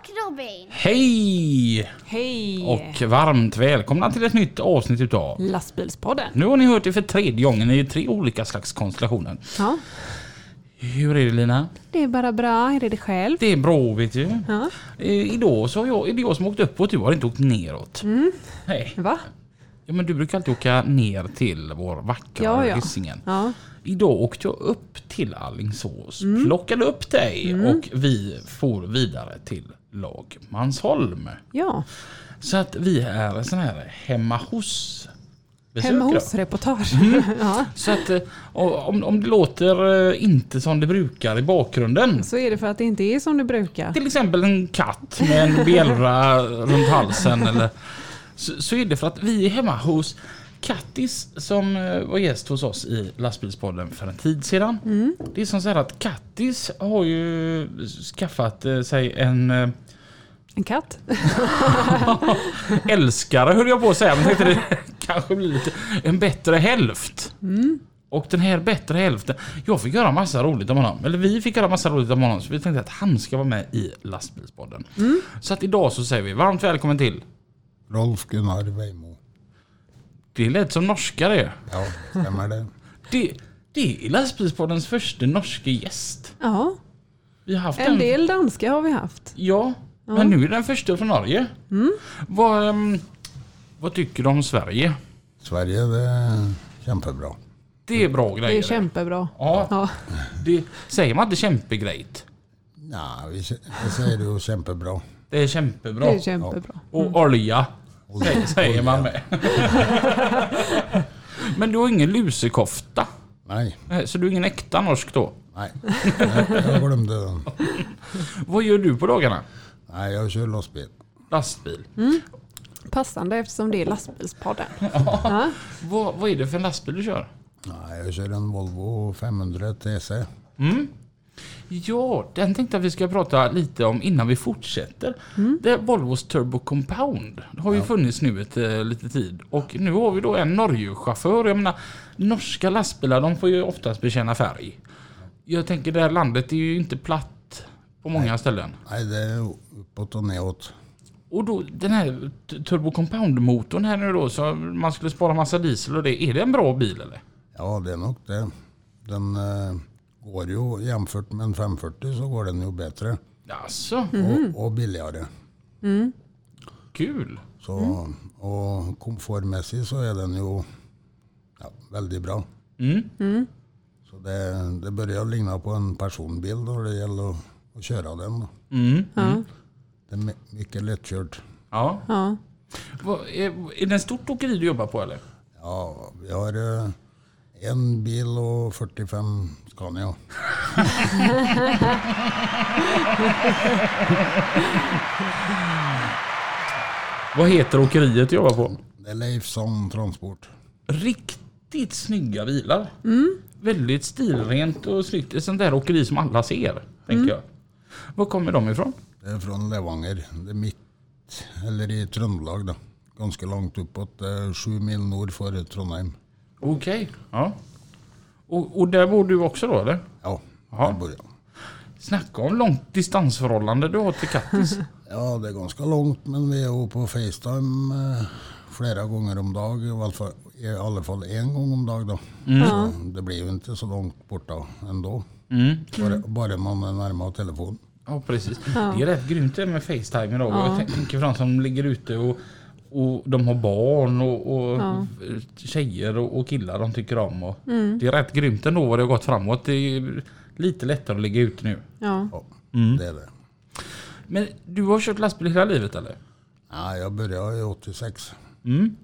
Och Robin. Hej! Hej! Och varmt välkomna till ett nytt avsnitt utav Lastbilspodden. Nu har ni hört det för tredje gången i tre olika slags konstellationer. Ja, Hur är det Lina? det är bara bra. Är det själv? Det är bra vet du. Ja. Eh, Idag så har jag, är det jag som åkt uppåt, du har inte åkt neråt. Mm. Nej. Va? Ja men du brukar alltid åka ner till vår vackra Ja, ja. Hisingen. Ja. Idag åkte jag upp till Allingsås, Mm. plockade upp dig och vi for vidare till Lagmansholm. Ja, Så att vi är en sån här hemma hos hemma hos-reportage. Ja, Så att eh, om, om det låter eh, inte som det brukar i bakgrunden. så är det för att det inte är som det brukar. Till exempel en katt med en bjällra runt halsen. Eller, så, så är det för att vi är hemma hos Kattis som eh, var gäst hos oss i lastbilspodden för en tid sedan. Det är som så här att Kattis har ju skaffat eh, sig en eh, En katt? älskare höll jag på att säga, men tänkte det kanske blir lite en bättre hälft. Och den här bättre hälften, jag fick göra massa roligt om honom. Eller vi fick göra massa roligt om honom. Så vi tänkte att han ska vara med i lastbilspodden. Så att idag så säger vi varmt välkommen till. Rolf Gunnar Weimo. Det lät som norska det. Ja, stämmer det? Det, det är lastbilspoddens första norska gäst. Ja, Vi har haft en del danska har vi haft. Ja, men nu är den första från Norge. Vad, ehm, vad tycker du om Sverige? Sverige, det är kämpebra. Det är bra Det grejer. är kämpebra. Ja, Ja, det säger man inte kämpegrejt. Ja, vi, vi säger det kämpebra. Det är kämpebra. det är kämpebra. Och olja säger, säger man med. Men du har ingen lusekofta. Nej, Eh, Så du är ingen äkta norsk då. nej. Jag, glömde den. Vad gör du på dagarna? Nej, jag kör lastbil. Lastbil. Passande eftersom det är lastbilspodden. Ja. Vad, vad är det för en lastbil du kör? Nej, jag kör en Volvo 500 TC. Ja, den tänkte jag vi ska prata lite om innan vi fortsätter. Det är Volvos Turbo Compound. Det har ju funnits nu ett eh, lite tid. Och nu har vi då en Norge-chaufför. Jag menar, norska lastbilar de får ju oftast bekänna färg. Jag tänker det här landet är ju inte platt på många ställen. Nej, det är uppåt och neråt. Och då den här Turbo Compound-motorn här nu då, så man skulle spara massa diesel och det. Är det en bra bil eller? Ja, det är nog det. Den eh, går ju, jämfört med en 540 så går den ju bättre. Alltså, Och, och billigare. kul. Så, Och komfortmässigt så är den ju ja, väldigt bra. Mm. Så det, det börjar likna på en personbil då det gäller att, att köra den. Då. Mm. Ja. Det är my- mycket lättkört. Ja. Ja. Är, är det en stort åkeri du jobbar på eller? Ja, vi har eh, en bil och 45 Scania. Vad heter åkeriet du jobbar på? Det är Leifsson Transport. Riktigt snygga bilar. Väldigt stilrent och snyggt. Ett sånt där åkeri som alla ser, tänker jag. Var kommer de ifrån? Det är från Levanger. Det är mitt, eller i Trøndelag då. Ganska långt uppåt. Sju mil nord för Trondheim. Okej. Ja. Och, och där bor du också då eller? Ja, Jaha. där bor jag. Snacka om långt distansförhållande du har till Kattis. Ja, det är ganska långt men vi är på Facetime eh, flera gånger om dag. I alla, fall, I alla fall en gång om dag då. Så det blir ju inte så långt borta ändå. Mm. Bara, bara man är närmare telefon. Ja precis. Det är rätt grymt det med Facetime idag. Jag tän- tänker för de som ligger ute och, och de har barn och, och tjejer och, och killar de tycker om. Och Det är rätt grymt ändå vad det har gått framåt. Det är lite lättare att ligga ute nu. Ja. Ja, Mm. det är det. Men du har kört lastbil hela livet eller? Ja, jag började i 86. Mm.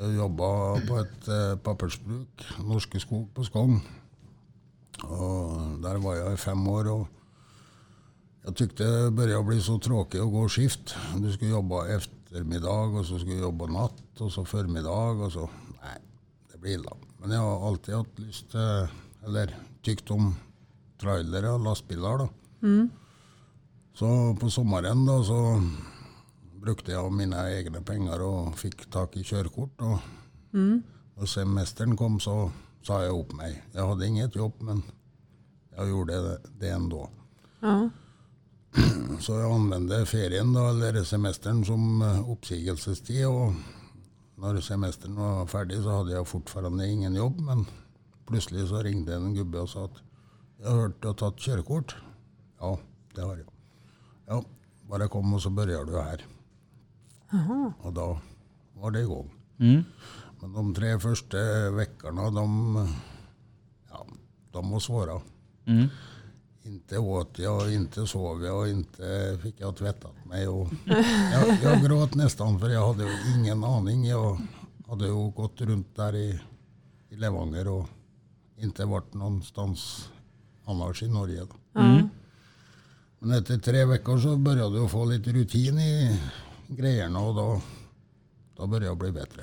Jag jobbade på ett eh, pappersbruk, Norske Skog på Skång. Och där var jag i fem år. Och jag tyckte det började bli så tråkigt att gå skift. Du skulle jobba eftermiddag och så skulle du jobba natt och så förmiddag och så. Nej, det blir illa. Men jag har alltid haft lust till, eller tyckt om trailare och lastbilar då. Så på sommaren då så brukade jag mina egna pengar och fick tag i körkort. Och när semestern kom så sa jag upp mig. Jag hade inget jobb men jag gjorde det- det ändå. Ja. Så jag använde ferien då, eller semestern som eh, uppsägelsestid. Och när semestern var färdig så hade jag fortfarande ingen jobb. Men plötsligt så ringde en gubbe och sa att jag har hört att du har tagit körkort. Ja, det har jag. Ja, bara kom och så börjar du här. Och då var det igång. Mm. Men de tre första veckorna, de, ja, de var svåra. Mm. Inte åt jag, inte sov jag, inte fick jag tvättat mig. Och jag, jag gråt nästan för jag hade ingen aning. Jag hade ju gått runt där i, i Levanger och inte varit någonstans annars i Norge. Mm. Men efter tre veckor så började jag få lite rutin i grejerna och då, då började jag bli bättre.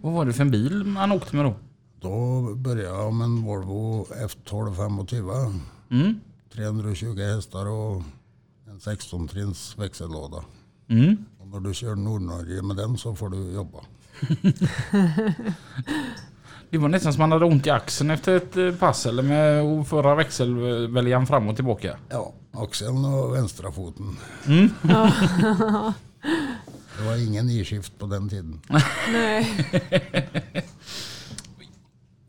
Vad var det för en bil man åkte med då? Då började jag med en Volvo F12 25. Mm. 320 hästar och en 16-trins växellåda. Mm. Och när du kör Nordnorge med den så får du jobba. Det var nästan som man hade ont i axeln efter ett eh, pass eller med föra växelväljaren fram och tillbaka. Ja, axeln och vänstra foten. Mm. Det var ingen i-skift på den tiden. Nej.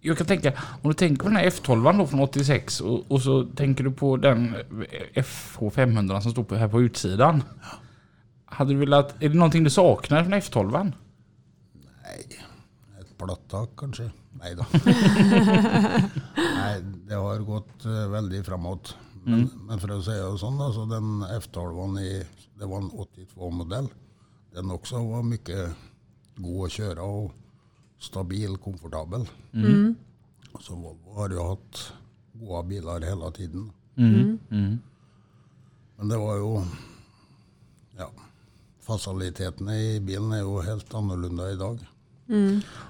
Jag kan tänka, om du tänker på den här F12 då från 86 och, och så tänker du på den FH500 som står på, här på utsidan. Hade du velat, är det någonting du saknar från F12? Nej, ett plattak kanske. Nej då. Nej, det har gått eh, väldigt framåt. Men, men för att säga så, alltså den F12 i, det var en 82-modell. Den också var mycket god att köra och stabil, komfortabel. Så Volvo har ju haft goda bilar hela tiden. Mm. Mm. Men det var ju, ja, faciliteterna i bilen är ju helt annorlunda idag.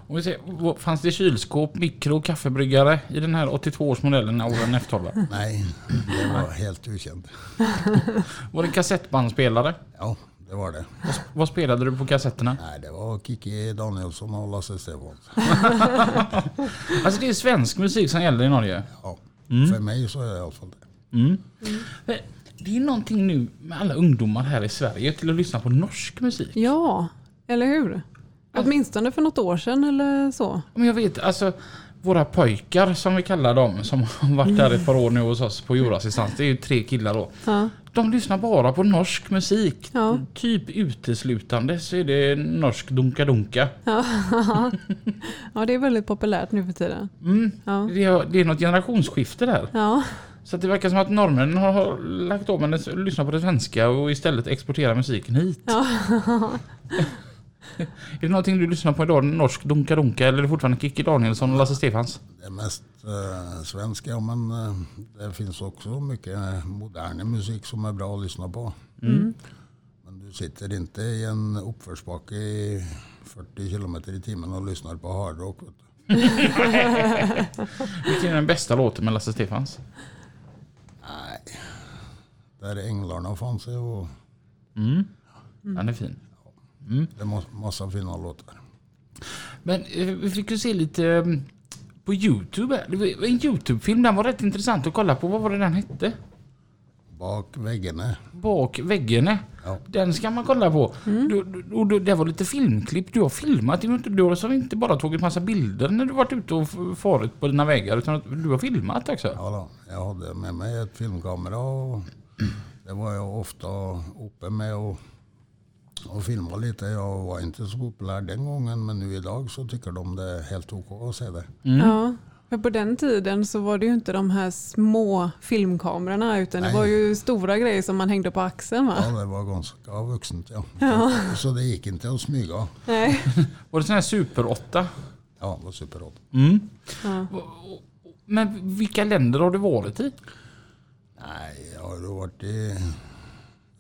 Om vi ser, fanns det kylskåp, mikro och kaffebryggare i den här 82-årsmodellen av en F12? Nej, det var helt okänt. Var det kassettbandspelare? Ja, det var det. Vad, vad spelade du på kassetterna? Nej, det var Kiki Danielsson och Lasse Stefans. Alltså det är svensk musik som gäller i Norge. Ja, för mig så är det i alla fall det. Mm. Det är någonting nu med alla ungdomar här i Sverige till att lyssna på norsk musik. Ja, eller hur? Åtminstone för något år sedan eller så. Men jag vet, alltså våra pojkar som vi kallar dem som har varit där ett par år nu hos oss på jordassistans. Det är ju tre killar då. Ja. De lyssnar bara på norsk musik. Ja. Typ uteslutande så är det norsk dunka-dunka. ja, det är väldigt populärt nu för tiden. Mm. Ja. Det, är, det är något generationsskifte där. Ja, Så det verkar som att norrmännen har, lagt om att lyssna på det svenska och istället exportera musiken hit. är det någonting du lyssnar på idag? Norsk dunka-dunka eller är det fortfarande Kikki Danielsson och Lasse Stefans? Det är mest eh, svenska, men eh, det finns också mycket modern musik som är bra att lyssna på. Men du sitter inte i en uppförsbacke i 40 kilometer i timmen och lyssnar på hardrock. Vilken är den bästa låten med Lasse Stefans? Nej, där änglarna fanns och Mm. Den är fin. Det är ma- massa fina låtar. Men eh, vi fick ju se lite eh, på Youtube. en Youtube-film, den var rätt intressant att kolla på. Vad var det den hette? Bak väggarna. Bak väggen. Ja. Den ska man kolla på. Du, du, och du, det var lite filmklipp. Du har filmat. Du, har inte- du alltså inte bara tagit massa bilder när du varit ute och farit på dina vägar. Utan du har filmat också. Ja, då, jag hade med mig ett filmkamera och det var jag ofta uppe med och, och filmade lite. Jag var inte så populär den gången men nu idag så tycker de det är helt OK att se det. ja. För på den tiden så var det ju inte de här små filmkamerorna utan Nej. det var ju stora grejer som man hängde på axeln va? Ja, det var ganska vuxent ja. Så det gick inte att smyga. Nej. Var det sån här Super 8? Ja, det var superhårt. Mm. Ja. Men vilka länder har du varit i? Nej, jag har varit i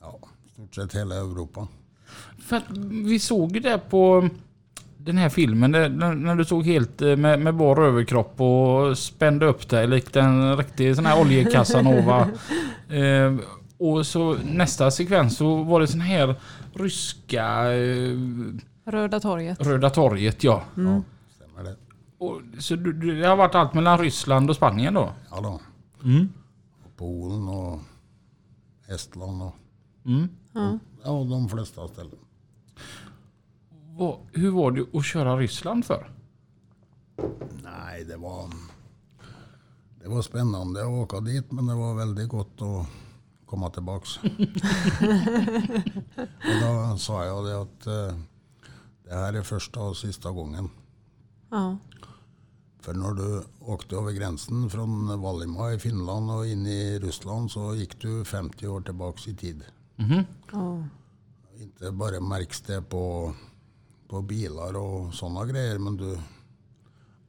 ja, stort sett hela Europa. För att vi såg ju det på den här filmen där- när, du såg helt eh, med, med bar överkropp och spände upp dig likt en riktig sån här oljecasanova. eh, och så nästa sekvens så var det sån här ryska eh, Röda torget. Röda torget ja. Ja, stämmer det? Och, så du, du, det har varit allt mellan Ryssland och Spanien då? Ja då. Mm. Och Polen och Estland och Mm. Ja, de flesta ställen. Vad, hur var det att köra Ryssland för? Nej, det var, det var spännande att åka dit men det var väldigt gott att komma tillbaks. och då sa jag det att eh, det här är första och sista gången. Ja. För när du åkte över gränsen från Valima i Finland och in i Ryssland så gick du 50 år tillbaks i tid. Mhm. Ja. Inte bara märks det på, på bilar och sådana grejer men du,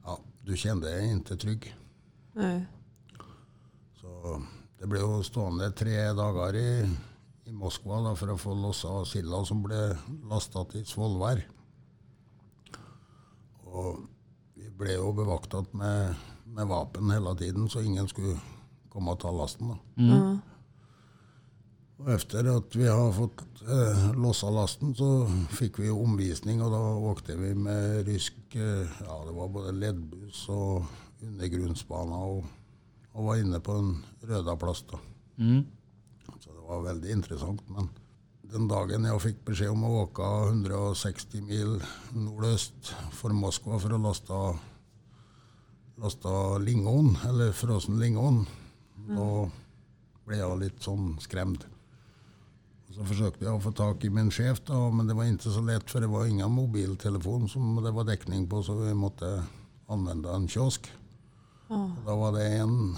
ja, du kände dig inte trygg. Nej. Så det blev stående tre dagar i, i Moskva då, för att få lossa silda som blev lastat i Svolvær. Och vi blev ju bevaktat med, med vapen hela tiden så ingen skulle komma och ta lasten. Då. Ja. Och efter att vi har fått eh, lossa lasten så fick vi omvisning och då åkte vi med rysk, eh, ja det var både ledbus och undergrundsbana och, och var inne på en röda plats då. Mm. Så det var väldigt intressant. Men den dagen jag fick besked om att åka 160 mil nordöst för Moskva för att lasta, lasta lingon, eller frossen lingon, då blev jag lite sån skrämd. Så försökte jag få tag i min chef då, men det var inte så lätt för det var inga mobiltelefon som det var täckning på så vi måste använda en kiosk. Ja. Då var det en,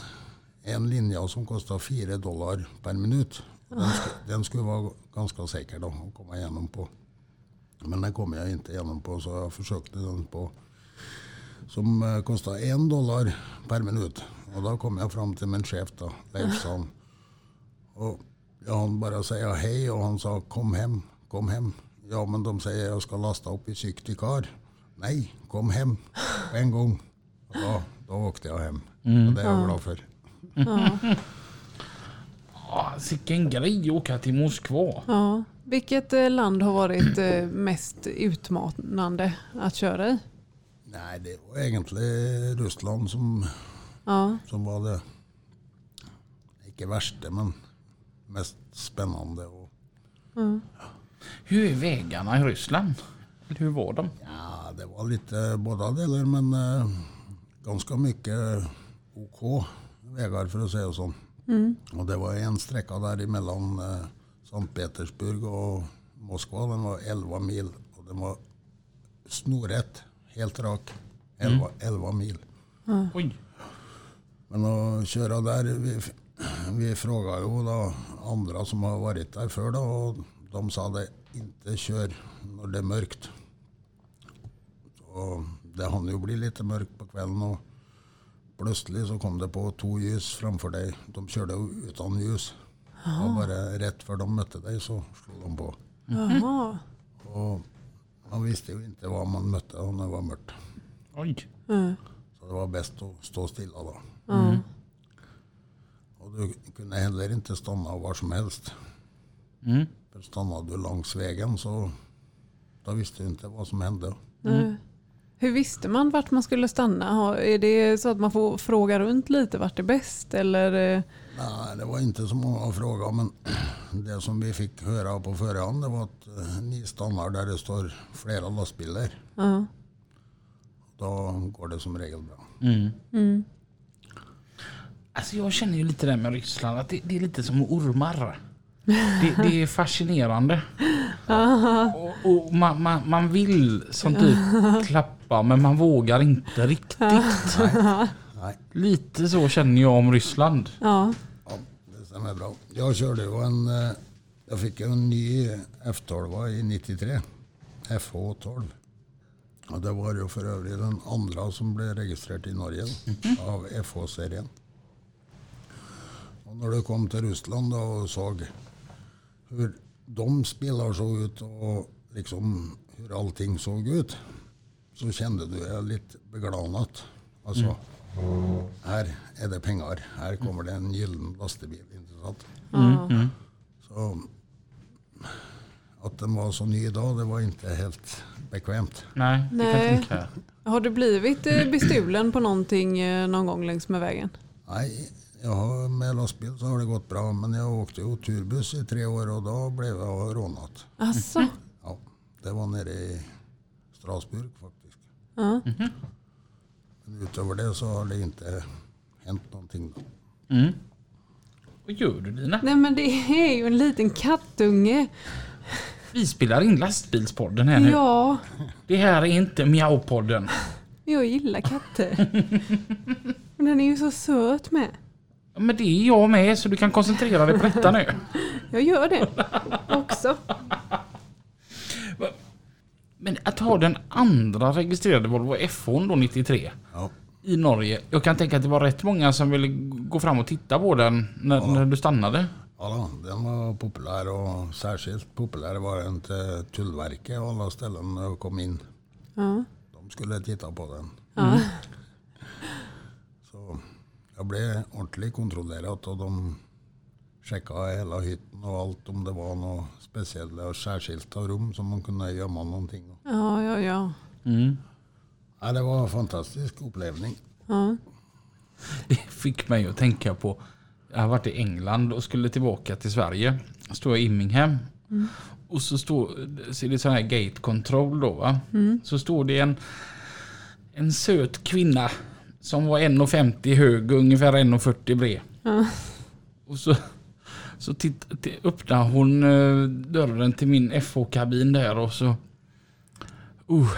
en linje som kostade 4 dollar per minut. Den, sk- den skulle vara ganska säker då att komma igenom på. Men den kom jag inte igenom på så jag försökte den på som eh, kostade en dollar per minut. Och då kom jag fram till min chef då, Leifsson. Och jag hann bara säga hej och han sa kom hem, kom hem. Ja men de säger jag ska lasta upp i Syktikar. Nej, kom hem på en gång. Och då, då åkte jag hem. Och det är jag glad för. Ah, Sicken grej att åka till Moskva. Ja. Vilket eh, land har varit eh, mest utmanande att köra i? Nej, det var egentligen Ryssland som, Ja. som var det, inte värsta men mest spännande. Och, Hur är vägarna i Ryssland? Hur var de? ja, det var lite båda delar men eh, ganska mycket OK vägar för att säga så. Och det var en sträcka där emellan eh, Sankt Petersburg och Moskva. Den var 11 mil och den var snorrätt, helt rak. 11, 11 mil. Oj. Men att köra där, vi, vi frågade ju då andra som har varit där förr då, och de sa det inte kör när det är mörkt. Så det hann ju bli lite mörkt på kvällen och plötsligt så kom det på två ljus framför dig. De körde utan ljus. Och bara rätt för de mötte dig så slog de på. Jaha. Och man visste ju inte vad man mötte om det var mörkt. Oj. Ja. Så det var bäst att stå stilla då. Ja. Och du kunde heller inte stanna var som helst. Mm. För stannade du längs vägen så då visste du inte vad som hände. Nej. Hur visste man vart man skulle stanna? Är det så att man får fråga runt lite vart det är bäst? Eller? eh, Nej, det var inte så många att fråga men det som vi fick höra på förhand det var att eh, ni stannar där det står flera lastbilar. Ja. Då går det som regel bra. Mm. Mm. Alltså jag känner ju lite det med Ryssland, att det, det är lite som ormar. Det, det är fascinerande. Och, och man, man, man vill som typ klappa men man vågar inte riktigt. Nej, Lite så känner jag om Ryssland. Ja. ja, det stämmer bra. Jag körde ju en... eh, Jag fick en ny F12 i 93. FH12. Och det var ju för övrigt den andra som blev registrerad i Norge då, av FH-serien. Och när du kom till Ryssland då och såg hur de spelar såg ut och liksom hur allting såg ut så kände du dig lite beglanat. Alltså, här är det pengar. Här kommer det en gyllen lastbil. Inte sant? Ja. Så att den var så ny idag, det var inte helt bekvämt. Nej, det kan jag tänka. Har du blivit eh, bestulen på någonting eh, någon gång längs med vägen? Nej, jag har, med lastbil så har det gått bra, men jag åkte ju turbuss i tre år och då blev jag rånat. Alltså? Ja, det var nere i Strasbourg faktiskt. Ja. Men utöver det så har det inte hänt någonting. Då. Mm. Vad gör du Lina? Nej men det är ju en liten kattunge. Vi spelar in lastbilspodden här nu. Ja, Det här är inte Miaupodden. jag gillar katter. Men den är ju så söt med. Ja, Men det är jag med så du kan koncentrera dig på detta nu. Jag gör det också. Men att ha den andra registrerade Volvo F1 då 93 Ja, i Norge. Jag kan tänka att det var rätt många som ville gå fram och titta på den när, när du stannade. ja då, den var populär och särskilt populär var den till Tullverket och alla ställen när jag kom in. Ja. De skulle titta på den. Ja. Så jag blev ordentligt kontrollerad och de checkade hela hytten och allt om det var något speciella och särskilda rum som man kunde gömma någonting. Ja, ja, ja. Mm. Ja, det var en fantastisk upplevelse. ja. Det fick mig att tänka på. Jag har varit i England och skulle tillbaka till Sverige. Står jag i Immingham. Och så står så är det sån här gate control då va. Så står det en, en söt kvinna som var 1,50 hög och ungefär 1,40 bred. Ja. Och så, så titt, öppnar hon eh, dörren till min FH-kabin där och så... Uh,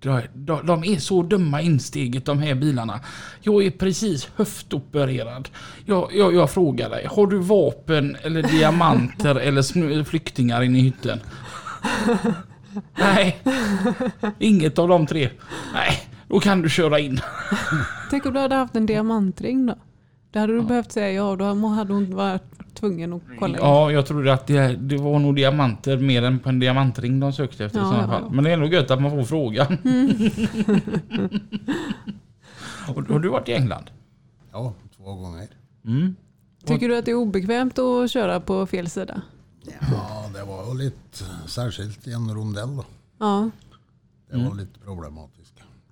de, de, är så dumma insteget de här bilarna. Jag är precis höftopererad. Jag, jag, jag frågar dig, har du vapen eller diamanter eller flyktingar inne i hytten? Nej, inget av de tre. Nej, då kan du köra in. Tänk om du hade haft en diamantring då? Det hade du behövt säga ja, då hade hon varit tvungen att kolla in. Ja, jag trodde att det, det var nog diamanter mer än på en diamantring de sökte efter i Ja, sådana ja, fall. ja. Men det är nog gött att man får frågan. och, har du varit i England? Ja, två gånger. Mm. Tycker du att det är obekvämt att köra på fel sida? Ja, det var lite särskilt i en rondell. Då. Ja, Det var lite problematiskt.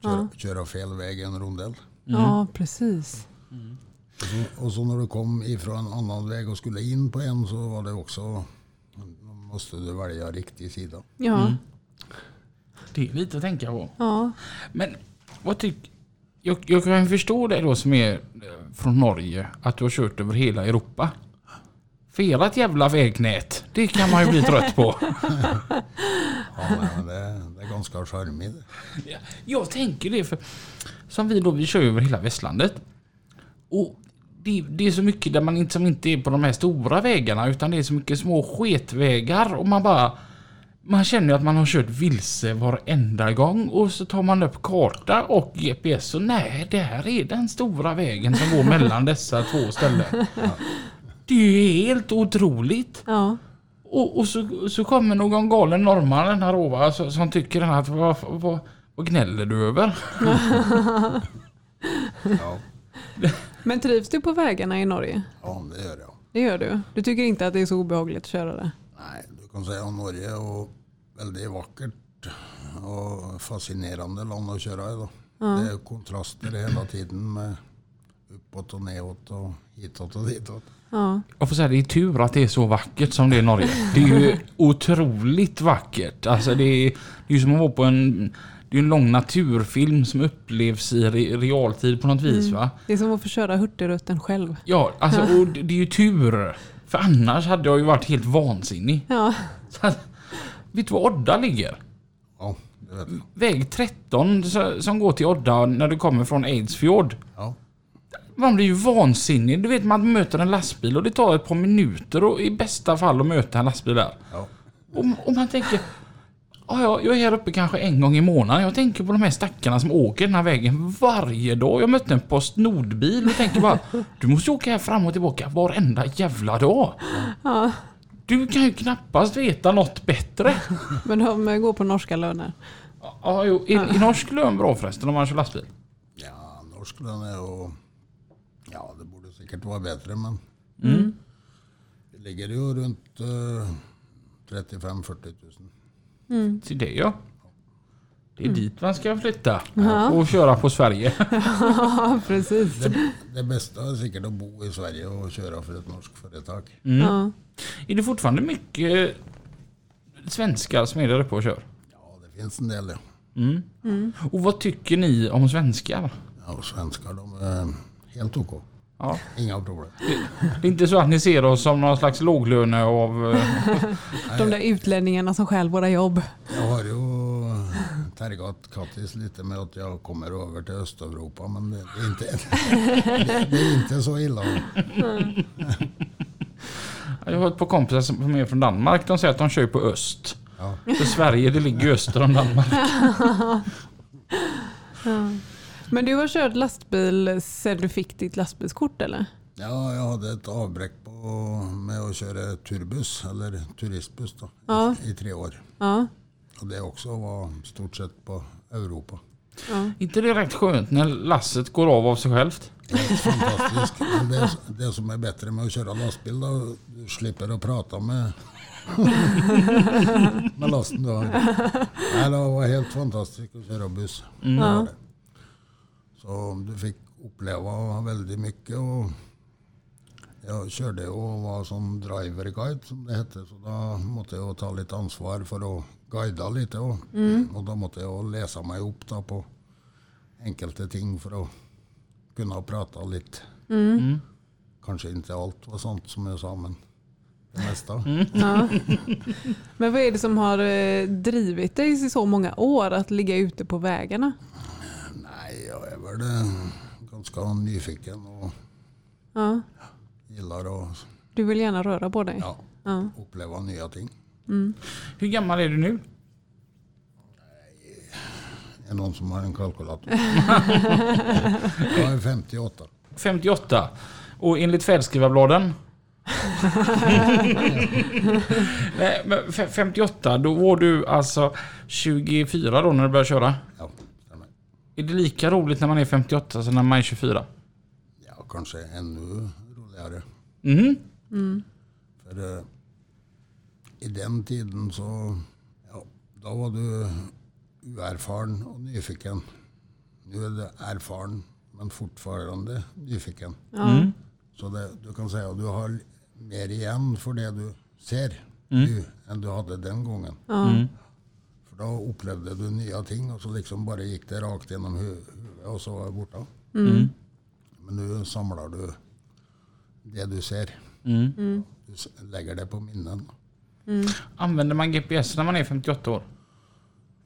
Köra, köra fel väg en rondell. ja precis. Och så, och så när du kom ifrån en annan väg och skulle in på en så var det också då måste du välja riktig sida. Ja, Det är lite att tänka på. ja. Men vad tycker... Jag, jag kan förstå det då som är eh, från Norge, att du har kört över hela Europa. För ert jävla vägnät, det kan man ju bli trött på. Ja, men det, ganska charmigt. Ja, Jag tänker det för som vi då, vi kör ju över hela västlandet. Och det, det är så mycket där man inte, som inte är på de här stora vägarna utan det är så mycket små sketvägar och man bara man känner ju att man har kört vilse varenda gång och så tar man upp karta och GPS och nej, det här är den stora vägen som går mellan dessa två ställen. Det är ju helt otroligt. ja. Och, och så, så kommer någon galen norrman här ova så, som tycker att vad, vad, vad gnäller du över? Ja, Men trivs du på vägarna i Norge? ja, det gör jag. Det gör du? Du tycker inte att det är så obehagligt att köra där? Nej, du kan säga att Norge är väldigt vackert och fascinerande land att köra i. Då. Det är kontraster hela tiden med uppåt och neråt och hitåt och ditåt. Ja, Jag får säga det är tur att det är så vackert som det är i Norge. Det är ju otroligt vackert. Alltså det är, det är som att vara på en, det är en lång naturfilm som upplevs i re, realtid på något vis va? det är som att få köra Hurtigruten själv. Ja, alltså och det är ju tur. För annars hade jag ju varit helt vansinnig. Ja, Så vet du var Odda ligger? Ja, det vet jag. Väg 13 så- som går till Odda när du kommer från Eidsfjord. Ja. Man blir ju vansinnig. Du vet man möter en lastbil och det tar ett par minuter och i bästa fall att möta en lastbil där. Ja. Och, och man tänker... Ja, ja, jag är här uppe kanske en gång i månaden. Jag tänker på de här stackarna som åker den här vägen varje dag. Jag mötte en Postnordbil och tänker bara... Du måste åka här fram och tillbaka varenda jävla dag. Ja, Du kan ju knappast veta något bättre. men de eh, går på norska löner. Ja, jo, är, är norsk lön bra förresten om man kör lastbil? Ja, norsk lön är och... Ja, det borde säkert vara bättre men... Mm. Det ligger ju runt eh, 35-40 000. Till det ja. Det är dit man ska flytta. Ja. Och köra på Sverige. Ja, precis. Det, det bästa är säkert att bo i Sverige och köra för ett norskt företag. Ja. Är det fortfarande mycket svenskar som är där uppe och kör? Ja, det finns en del. ja. Mm. Och vad tycker ni om svenskar? Ja, svenskar de är helt OK. Ja. Inga problem. Det är inte så att ni ser oss som någon slags låglöne av... eh, De där utlänningarna som stjäl våra jobb. Jag har ju tergat Kattis lite med att jag kommer över till Östeuropa men det är inte, det, det är inte så illa. Jag har ett par kompisar som är från Danmark. De säger att de kör på öst. Ja. För Sverige det ligger öster om Danmark. Men du har kört lastbil sedan du fick ditt lastbilskort eller? Ja, jag hade ett avbräck på, med att köra turbuss, eller turistbuss då, Ja. i tre år. Ja. Och det också var stort sett på Europa. ja. inte det rätt skönt när lasset går av av sig självt? Helt fantastiskt. Men det, det som är bättre med att köra lastbil då, du slipper att prata med, med lasten. Nej, det var helt fantastiskt att köra buss. Det var det. Så du fick uppleva väldigt mycket. Och jag körde och var som driverguide som det hette. Så då måste jag ta lite ansvar för att guida lite. Och, och då måste jag läsa mig upp då på enkelte ting för att kunna prata lite. Mm. Kanske inte allt var sånt som jag sa men det mesta. Ja. Men vad är det som har eh, drivit dig i så många år att ligga ute på vägarna? Jag är väl eh, ganska nyfiken och Ja. gillar att Du vill gärna röra på dig? ja, Ja. uppleva nya ting. Hur gammal är du nu? Är det någon som har en kalkylator? jag är 58. 58. Och enligt färdskrivarbladen? Nej, men fe- 58, då var du alltså 24 då när du började köra? Ja. Är det lika roligt när man är 58 som när man är 24? Ja, kanske ännu roligare. Mhm. För eh, i den tiden så, ja, då var du oerfaren och nyfiken. Nu är du erfaren men fortfarande nyfiken. Ja. Så det, du kan säga att du har mer igen för det du ser nu än du hade den gången. Ja. För då upplevde du nya ting och så liksom bara gick det rakt genom hu- huvudet och så var det borta. Mm. Men nu samlar du det du ser. Mm. Du s- lägger det på minnen. Använder man GPS när man är 58 år?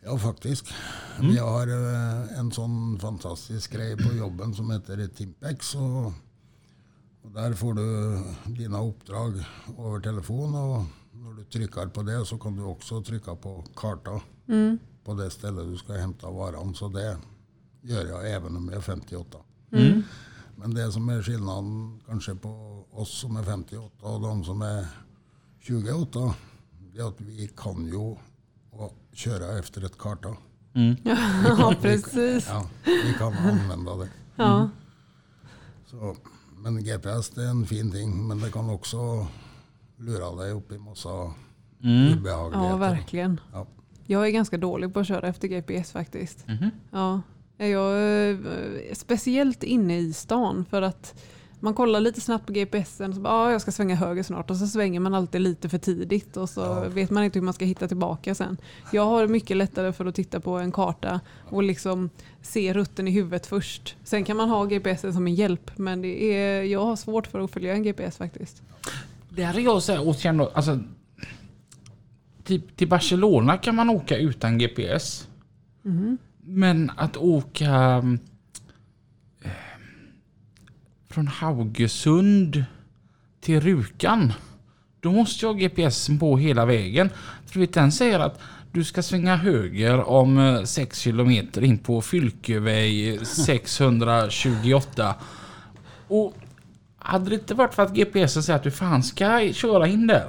Ja, faktiskt. Vi har eh, en sån fantastisk grej på jobben som heter Timpex. Och, och där får du dina uppdrag över telefon och när du trycker på det så kan du också trycka på karta på det stället du ska hämta varan. Så det gör jag även om jag är 58. Men det som är skillnaden kanske på oss som är 58 och de som är 28 det är att vi kan ju köra efter ett karta. ja, precis. Ja, vi kan använda det. Ja. Så, men GPS det är en fin ting men det kan också lura dig upp i massa obehagligheter. ja, verkligen. Ja. Jag är ganska dålig på att köra efter GPS faktiskt. Ja. Jag, eh, speciellt inne i stan för att man kollar lite snabbt på GPSen och så bara, ah, jag ska svänga höger snart och så svänger man alltid lite för tidigt och så Ja. vet man inte hur man ska hitta tillbaka sen. Jag har mycket lättare för att titta på en karta och liksom se rutten i huvudet först. Sen kan man ha GPSen som en hjälp men det är, jag har svårt för att följa en GPS faktiskt. Där är jag så här känner, alltså... Typ till Barcelona kan man åka utan GPS. Men att åka eh, från Haugesund till Rukan. Då måste jag ha GPS på hela vägen. För vet, den säger att du ska svänga höger om 6 kilometer in på Fylkeväg 628. Och hade det inte varit för att GPSen säger att du fan ska köra in där.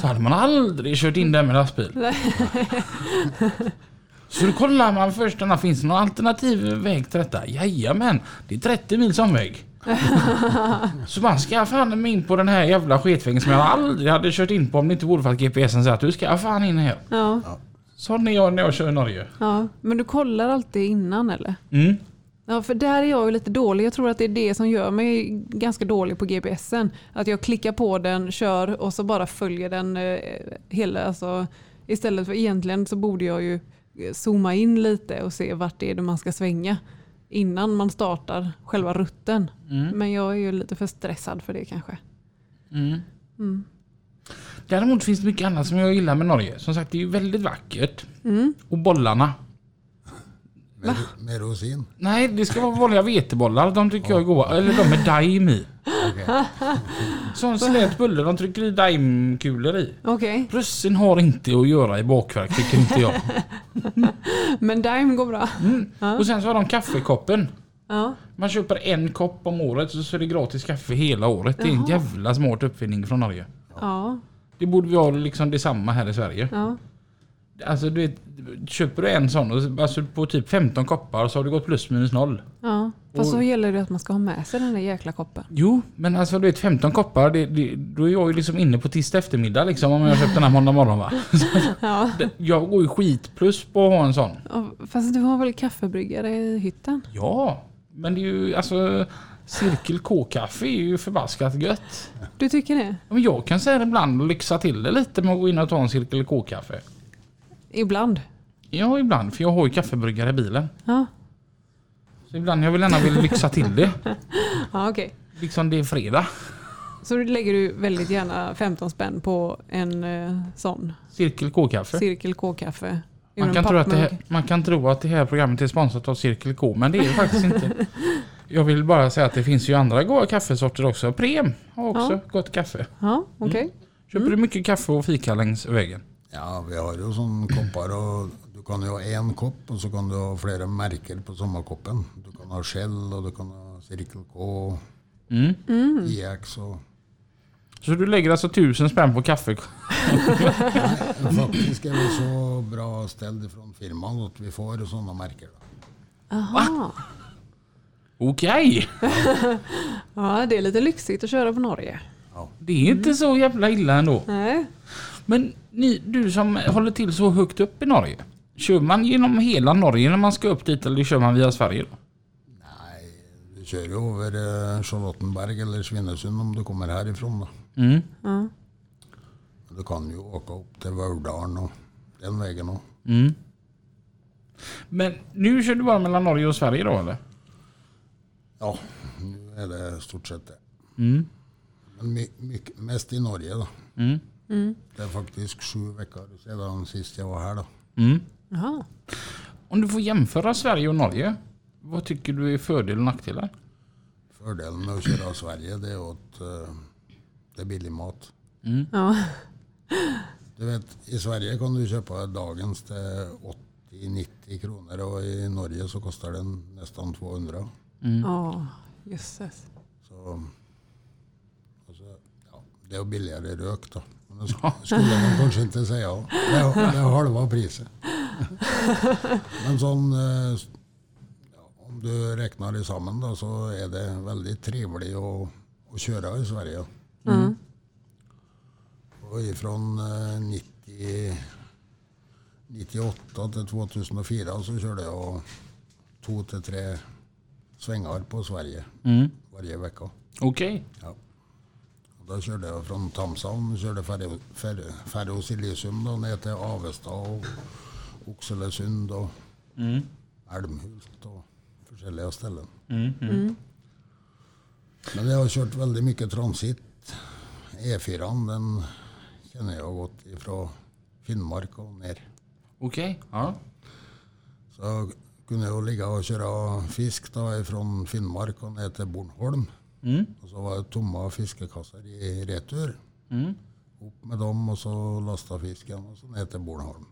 Så hade man aldrig kört in där med lastbil. Så då kollar man först om det finns någon alternativ väg till detta. Jajamän, det är 30 mils omväg. så man ska fan in på den här jävla sketvägen som jag aldrig hade kört in på om det inte vore för att GPSen säger att du ska fan in här. Ja, Så när jag, när jag kör i Norge. ja. Men du kollar alltid innan eller? Mm. Ja, för där är jag ju lite dålig. Jag tror att det är det som gör mig ganska dålig på GPSen. Att jag klickar på den, kör och så bara följer den eh, hela. Alltså, istället för egentligen så borde jag ju eh, zooma in lite och se vart det är man ska svänga innan man startar själva rutten. Mm. Men jag är ju lite för stressad för det kanske. Mm. Mm. Däremot finns det mycket annat som jag gillar med Norge. Som sagt, det är ju väldigt vackert. Mm. Och bollarna. Med, med rosin. Nej, det ska vara vanliga vetebollar. De tycker jag är goda. Eller de med daim i. Okej. Sån slät bulle. De trycker i daimkulor i. Okej, Russin har inte att göra i bakverk, tycker inte jag. men Dime går bra. Mm. Och sen så har de kaffekoppen. Ja. Man köper en kopp om året så är det gratis kaffe hela året. Det är en Jaha. jävla smart uppfinning från Norge. Ja. Det borde vi ha liksom detsamma här i Sverige. Ja. Alltså du vet, köper du en sån och alltså på typ 15 koppar så har du gått plus minus noll. ja. Fast Och- så gäller det att man ska ha med sig den där jäkla koppen. Jo, men alltså du vet 15 koppar, det, det, då är jag ju liksom inne på tisdag eftermiddag liksom om jag har köpt den här måndag morgon va. Ja. Jag går ju skitplus på att ha en sån. Fast du har väl kaffebryggare i hytten? Ja, men det är ju alltså Cirkel K-kaffe är ju förbaskat gött. Du tycker det? Men jag kan säga det ibland och lyxa till det lite med att gå in och ta en Cirkel K-kaffe. Ibland. Ja, ibland. För jag har ju kaffebryggare i bilen. Ja, Så ibland jag vill gärna vill lyxa till det. ja okej. Liksom det är fredag. Så lägger du väldigt gärna 15 spänn på en eh, sån Cirkel K-kaffe. Cirkel K-kaffe. Man kan, tro att det här, man kan tro att det här programmet är sponsrat av Cirkel K, men det är det faktiskt inte. Jag vill bara säga att det finns ju andra goda kaffesorter också. Prem har också Ja. gott kaffe. Ja, okej. Köper du mycket kaffe och fika längs vägen? Ja, vi har ju sånne kopper och du kan ju ha en kopp och så kan du ha flera märken på samma koppen. Du kan ha Shell och du kan ha Circle K, Mm. IX och... Så du lägger alltså tusen spänn på kaffe? Nej, faktiskt är vi så bra ställd från firman att vi får sådana märken. Då. Aha. Okej! Ja, det är lite lyxigt att köra på Norge. Det är inte så jävla illa ändå. Nej. Men ni, du som håller till så högt upp i Norge. Kör man genom hela Norge när man ska upp dit eller kör man via Sverige då? Nej, vi kör ju över eh, Charlottenberg eller Svinesund om du kommer härifrån. Då. Mm. Ja. Du kan ju åka upp till Vårdalen och den vägen. Och. Mm. Men nu kör du bara mellan Norge och Sverige då eller? Ja, nu är det stort sett det. Mm. Men my, mycket, mest i Norge då. Mm. Mm. Det är faktiskt sju veckor sedan sist jag var här då. Mm. Om du får jämföra Sverige och Norge. Vad tycker du är fördel och nackdelar? Fördelen med att köra Sverige det är att eh, det är billig mat. Ja. Du vet, i Sverige kan du köpa dagens till 80-90 kronor och i Norge så kostar den nästan 200. Ja, jösses. Så, så, ja, det är billigare rök då. Men det sk- skulle man kanske inte säga. Det är, det är halva priset. Men sån, eh, ja, om du räknar det samman då så är det väldigt trevligt att, att köra i Sverige. Mm. Och ifrån eh, 90, 98 till 2004 så körde jag två till tre svängar på Sverige Mm. varje vecka. Okej. Ja. Då körde jag från Tamshavn, körde Färjo- Fär- Färjos Illesund då, ner till Avesta och Oxelösund och Mm. Älmhult och försäljliga ställen. Mm. Mm. Mm. Men jag har kört väldigt mycket transit. E4 den känner jag gått ifrån Finnmark och ner. Okej. Ja. Så kunde jag ligga och köra fisk då ifrån Finnmark och ner till Bornholm. Mm. Och så var det tomma fiskekassar i retur. Mm. Upp med dem och så lasta fisken och så ner till Bornholm.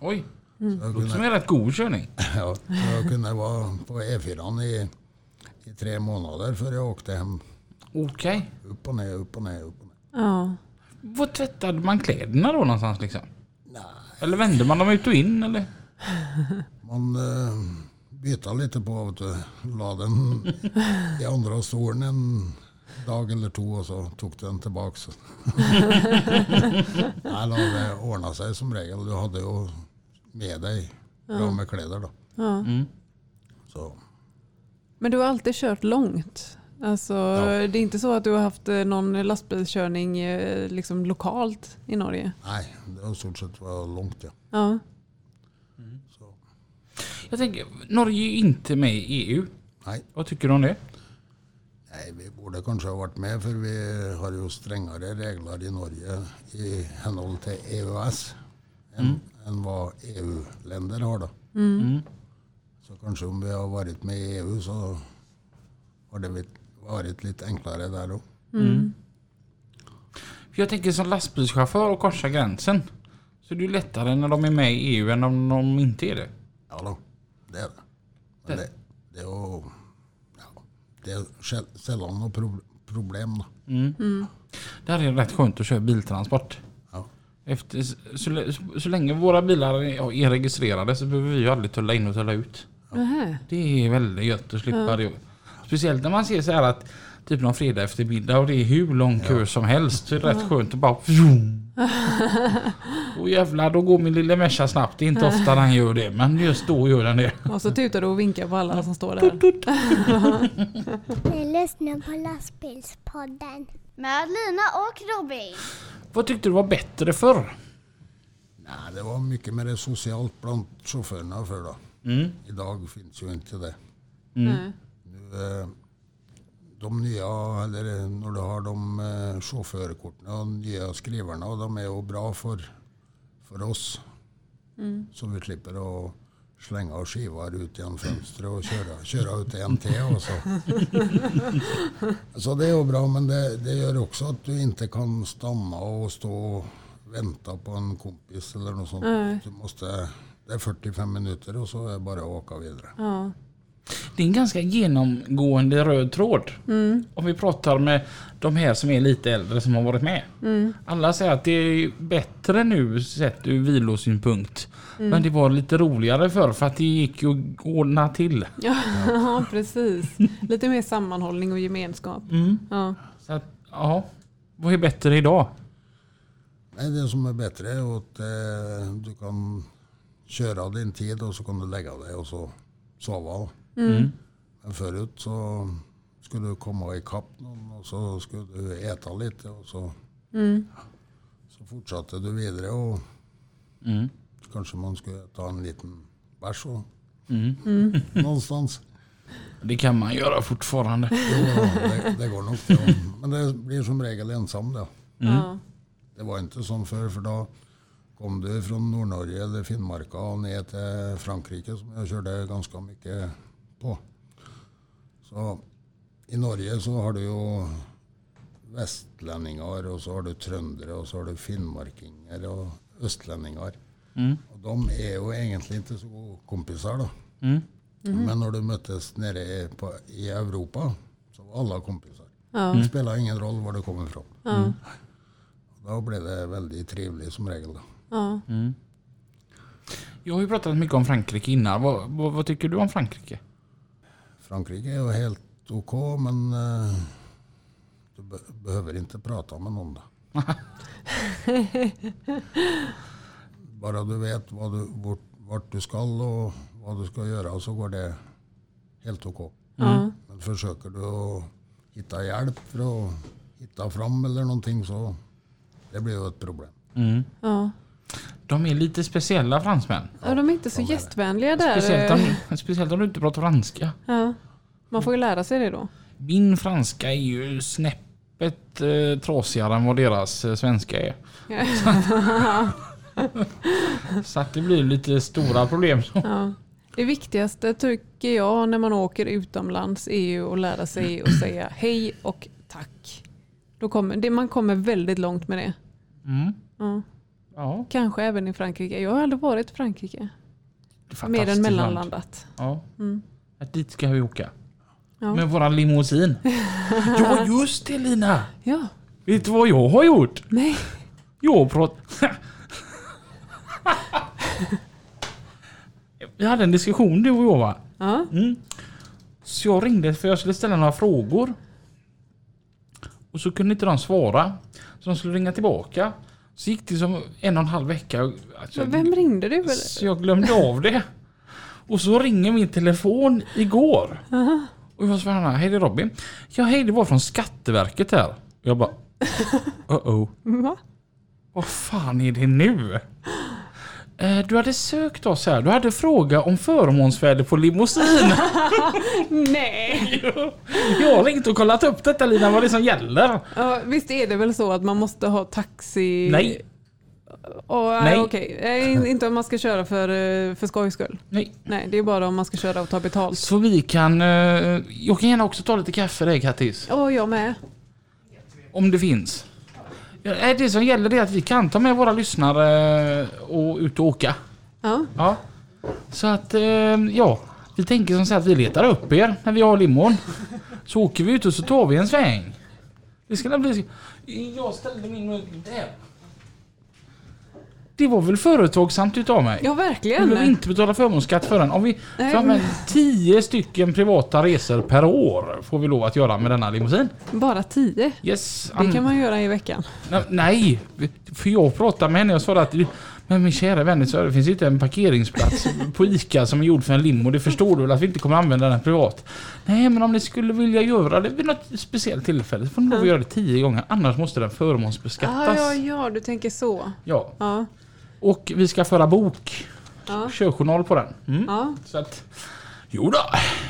Oj, jag det låter som en rätt god körning. ja, så jag kunde vara på E4 i, i tre månader för jag åkte hem. Okej. Upp och ner, upp och ner, upp och ner. Ja. Var tvättade man kläderna då någonstans liksom? Nej, Eller vände man dem ut och in eller? man uh, bytte lite på vet du. La den i andra stolen en dag eller två och så tog den tillbaks. Nej, då det ordnade sig som regel. Du hade ju med dig bra med kläder då. Ja. Mm. Så, Men du har alltid kört långt? Alltså, Ja. Det är inte så att du har haft eh, någon lastbilskörning eh, liksom lokalt i Norge? nej, det har i stort sett varit långt ja. Ja. Jag tänker, Norge är ju inte med i EU. nej. Vad tycker du om det? Nej, vi borde kanske ha varit med för vi har ju strängare regler i Norge i henhold till EUS än, än vad EU-länder har. Då. Mm. Så kanske om vi har varit med i EU så har det varit- lite enklare där då. För jag tänker som lastbilschaufför och korsa gränsen. Så det är lättare när de är med i EU än om de inte är det. Ja då, det är det. Men det, det, är, ju- ja, det är säll- sällan något pro- problem. Då. Det här är rätt skönt att köra biltransport. Ja. Efter, så, så länge våra bilar är är registrerade så behöver vi ju aldrig tulla in och tulla ut. Nähä. Det är väldigt gött att slippa det. Speciellt när man ser så här att typ någon fredag eftermiddag och det är hur lång kö som helst. Så är det rätt skönt att bara... Och jävlar, då går min lilla Merca snabbt. Det är inte ofta den gör det, men just då gör den det. Och så tutar du och vinkar på alla som står där. Ni lyssnar på lastbilspodden. Med Lina och Robin. Vad tyckte du var bättre förr? Nej, det var mycket mer socialt bland chaufförerna för då. Mm. Idag finns ju inte det. Nej. Nu, eh, de nya, eller eh, när du har de eh, chaufförkorten och nya skrivarna, och de är ju bra för, för oss. Så vi slipper att slänga skivar ut genom fönstret och köra, köra ut till NT och så. så det är bra, men det, det gör också att du inte kan stanna och stå och vänta på en kompis eller något sånt. Du måste, det är 45 minuter och så är det bara att åka vidare. Ja. Det är en ganska genomgående röd tråd. Om vi pratar med de här som är lite äldre som har varit med. Alla säger att det är bättre nu sett ur vilosynpunkt. Men det var lite roligare förr för att det gick ju att ordna till. ja, precis. Lite mer sammanhållning och gemenskap. Ja. Så att, ja. Vad är bättre idag? Nej, det som är bättre är att eh, du kan köra din tid och så kan du lägga dig och så sova. Mm. Men förut så skulle du komma ikapp någon och så skulle du äta lite och så, så fortsatte du vidare och Mm. kanske man skulle ta en liten bärs och- Mm. någonstans. Det kan man göra fortfarande. Jo, det, det går nog. Ja. Men det blir som regel ensam då. Ja. Det var inte som förr, för då kom du från Nordnorge eller Finnmarka och ner till Frankrike som jag körde ganska mycket på. Så i Norge så har du ju västlänningar och så har du tröndare och så har du finnmarkingar och östlänningar. Mm. Och de är ju egentligen inte så goda kompisar då. Mm. Men när du möttes nere på, i Europa så var alla kompisar. Ja. Det spelar ingen roll var du kommer ifrån. Ja. Då blev det väldigt trevligt som regel. Då. Ja. Jag har ju pratat mycket om Frankrike innan. Vad, vad, vad tycker du om Frankrike? Frankrike är ju helt OK, men eh, du be behöver inte prata med någon. Då. Bara du vet vad du, vart, vart du ska och vad du ska göra så går det helt OK. Ja. Men försöker du att hitta hjälp för att hitta fram eller någonting så det blir ju ett problem. Mm. Ja. De är lite speciella fransmän. ja, de är inte så de gästvänliga där. Speciellt om, speciellt om du inte pratar franska. Ja. Man får ju lära sig det då. Min franska är ju snäppet eh, trasigare än vad deras eh, svenska är. Så att det blir lite stora problem. Ja. Det viktigaste tycker jag när man åker utomlands är ju att lära sig att säga hej och tack. Då kommer, det, man kommer väldigt långt med det. Mm. Ja. Ja, Kanske även i Frankrike. Jag har aldrig varit i Frankrike. Mer än mellanlandat. Ja. Mm. Dit ska vi åka. Ja. Med våran limousin. ja just det Lina! ja, Vet du vad jag har gjort? nej. Jag pratar... Vi hade en diskussion du och jag va? Ja. Mm. Så jag ringde för jag skulle ställa några frågor. Och så kunde inte de svara. Så de skulle ringa tillbaka. Så gick det som en och en halv vecka. Alltså, Men Vem ringde du? så jag glömde av det. Och så ringer min telefon igår. Och jag svarar hej det är Robin. Ja hej det var från Skatteverket här. Och jag bara uh oh. Va? Vad fan är det nu? Eh, Du hade sökt oss här. Du hade fråga om förmånsvärde på limousin. Nej. Jag har ringt och kollat upp detta Lina, vad det är som gäller. Ja, visst är det väl så att man måste ha taxi? Nej. Och, Nej. Okej, Nej, inte om man ska köra för, eh, för skojs skull. Nej. Nej, det är bara om man ska köra och ta betalt. Så vi kan... eh, Jag kan gärna också ta lite kaffe dig Kattis. Ja, jag med. Om det finns. Eh, Det som gäller är att vi kan ta med våra lyssnare och ut och åka. Ja. Ja. Så att, ja. Vi tänker som så att vi letar upp er när vi har limon. Så åker vi ut och så tar vi en sväng. Det ska bli... Jag ställde min mugg där. Det var väl företagsamt utav mig? Ja, Vi verkligen. behöver inte betala förmånsskatt förrän om vi får med men- 10 stycken privata resor per år får vi lov att göra med denna limousin. Bara tio. Yes. Det kan man göra i veckan. Nej, för jag pratade med henne och sa att men min kära vän, så det finns inte en parkeringsplats på ICA som är gjord för en limo. Det förstår du väl att vi inte kommer använda den privat? Nej, men om ni skulle vilja göra det vid något speciellt tillfälle så får ni lov att göra det tio gånger. Annars måste den Ja, förmånsbeskattas. ja, ja, du tänker så. Ja. Ja, Och vi ska föra bok. ja, Körjournal på den. Mm. ja. Så att... Jo då,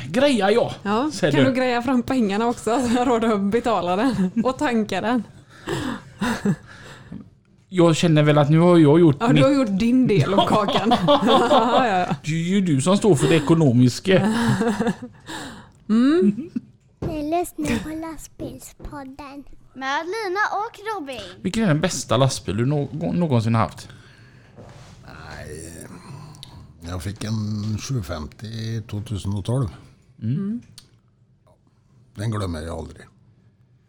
greja jag. ja. Kan du. du greja fram pengarna också så jag har råd att betala den och tanka den? Jag känner väl att nu har jag gjort Ja, du har gjort din del av kakan. Det är ju du som står för det ekonomiska. Ni lyssnar på lastbilspodden. Med Lina och Robin. Vilken är den bästa lastbil du nå- någonsin haft? Jag fick en 750 2012. Mm. Den glömmer jag aldrig.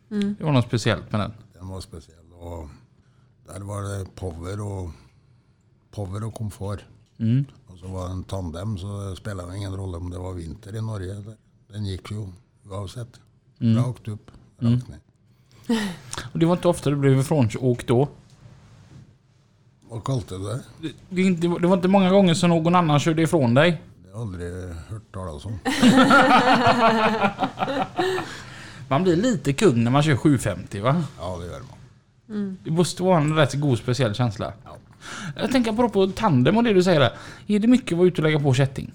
Det var något speciellt med den. Den var speciell. Och där var det power och, power och komfort. Mm. Och så var det en tandem så det spelade ingen roll om det var vinter i Norge. Den gick ju oavsett. Mm. Rakt upp, rakt ner. Och det var inte ofta du blev ifrånåkt då. Vad du det? Det, det, är inte- det var inte många gånger som någon annan körde ifrån dig. Det har jag aldrig hört talas om. Man blir lite kung när man kör 750 va? Ja, det gör man. Det måste vara en rätt god speciell känsla. Jag tänker på, på tandem och det du säger där. Är det mycket att vara ute och lägga på kätting?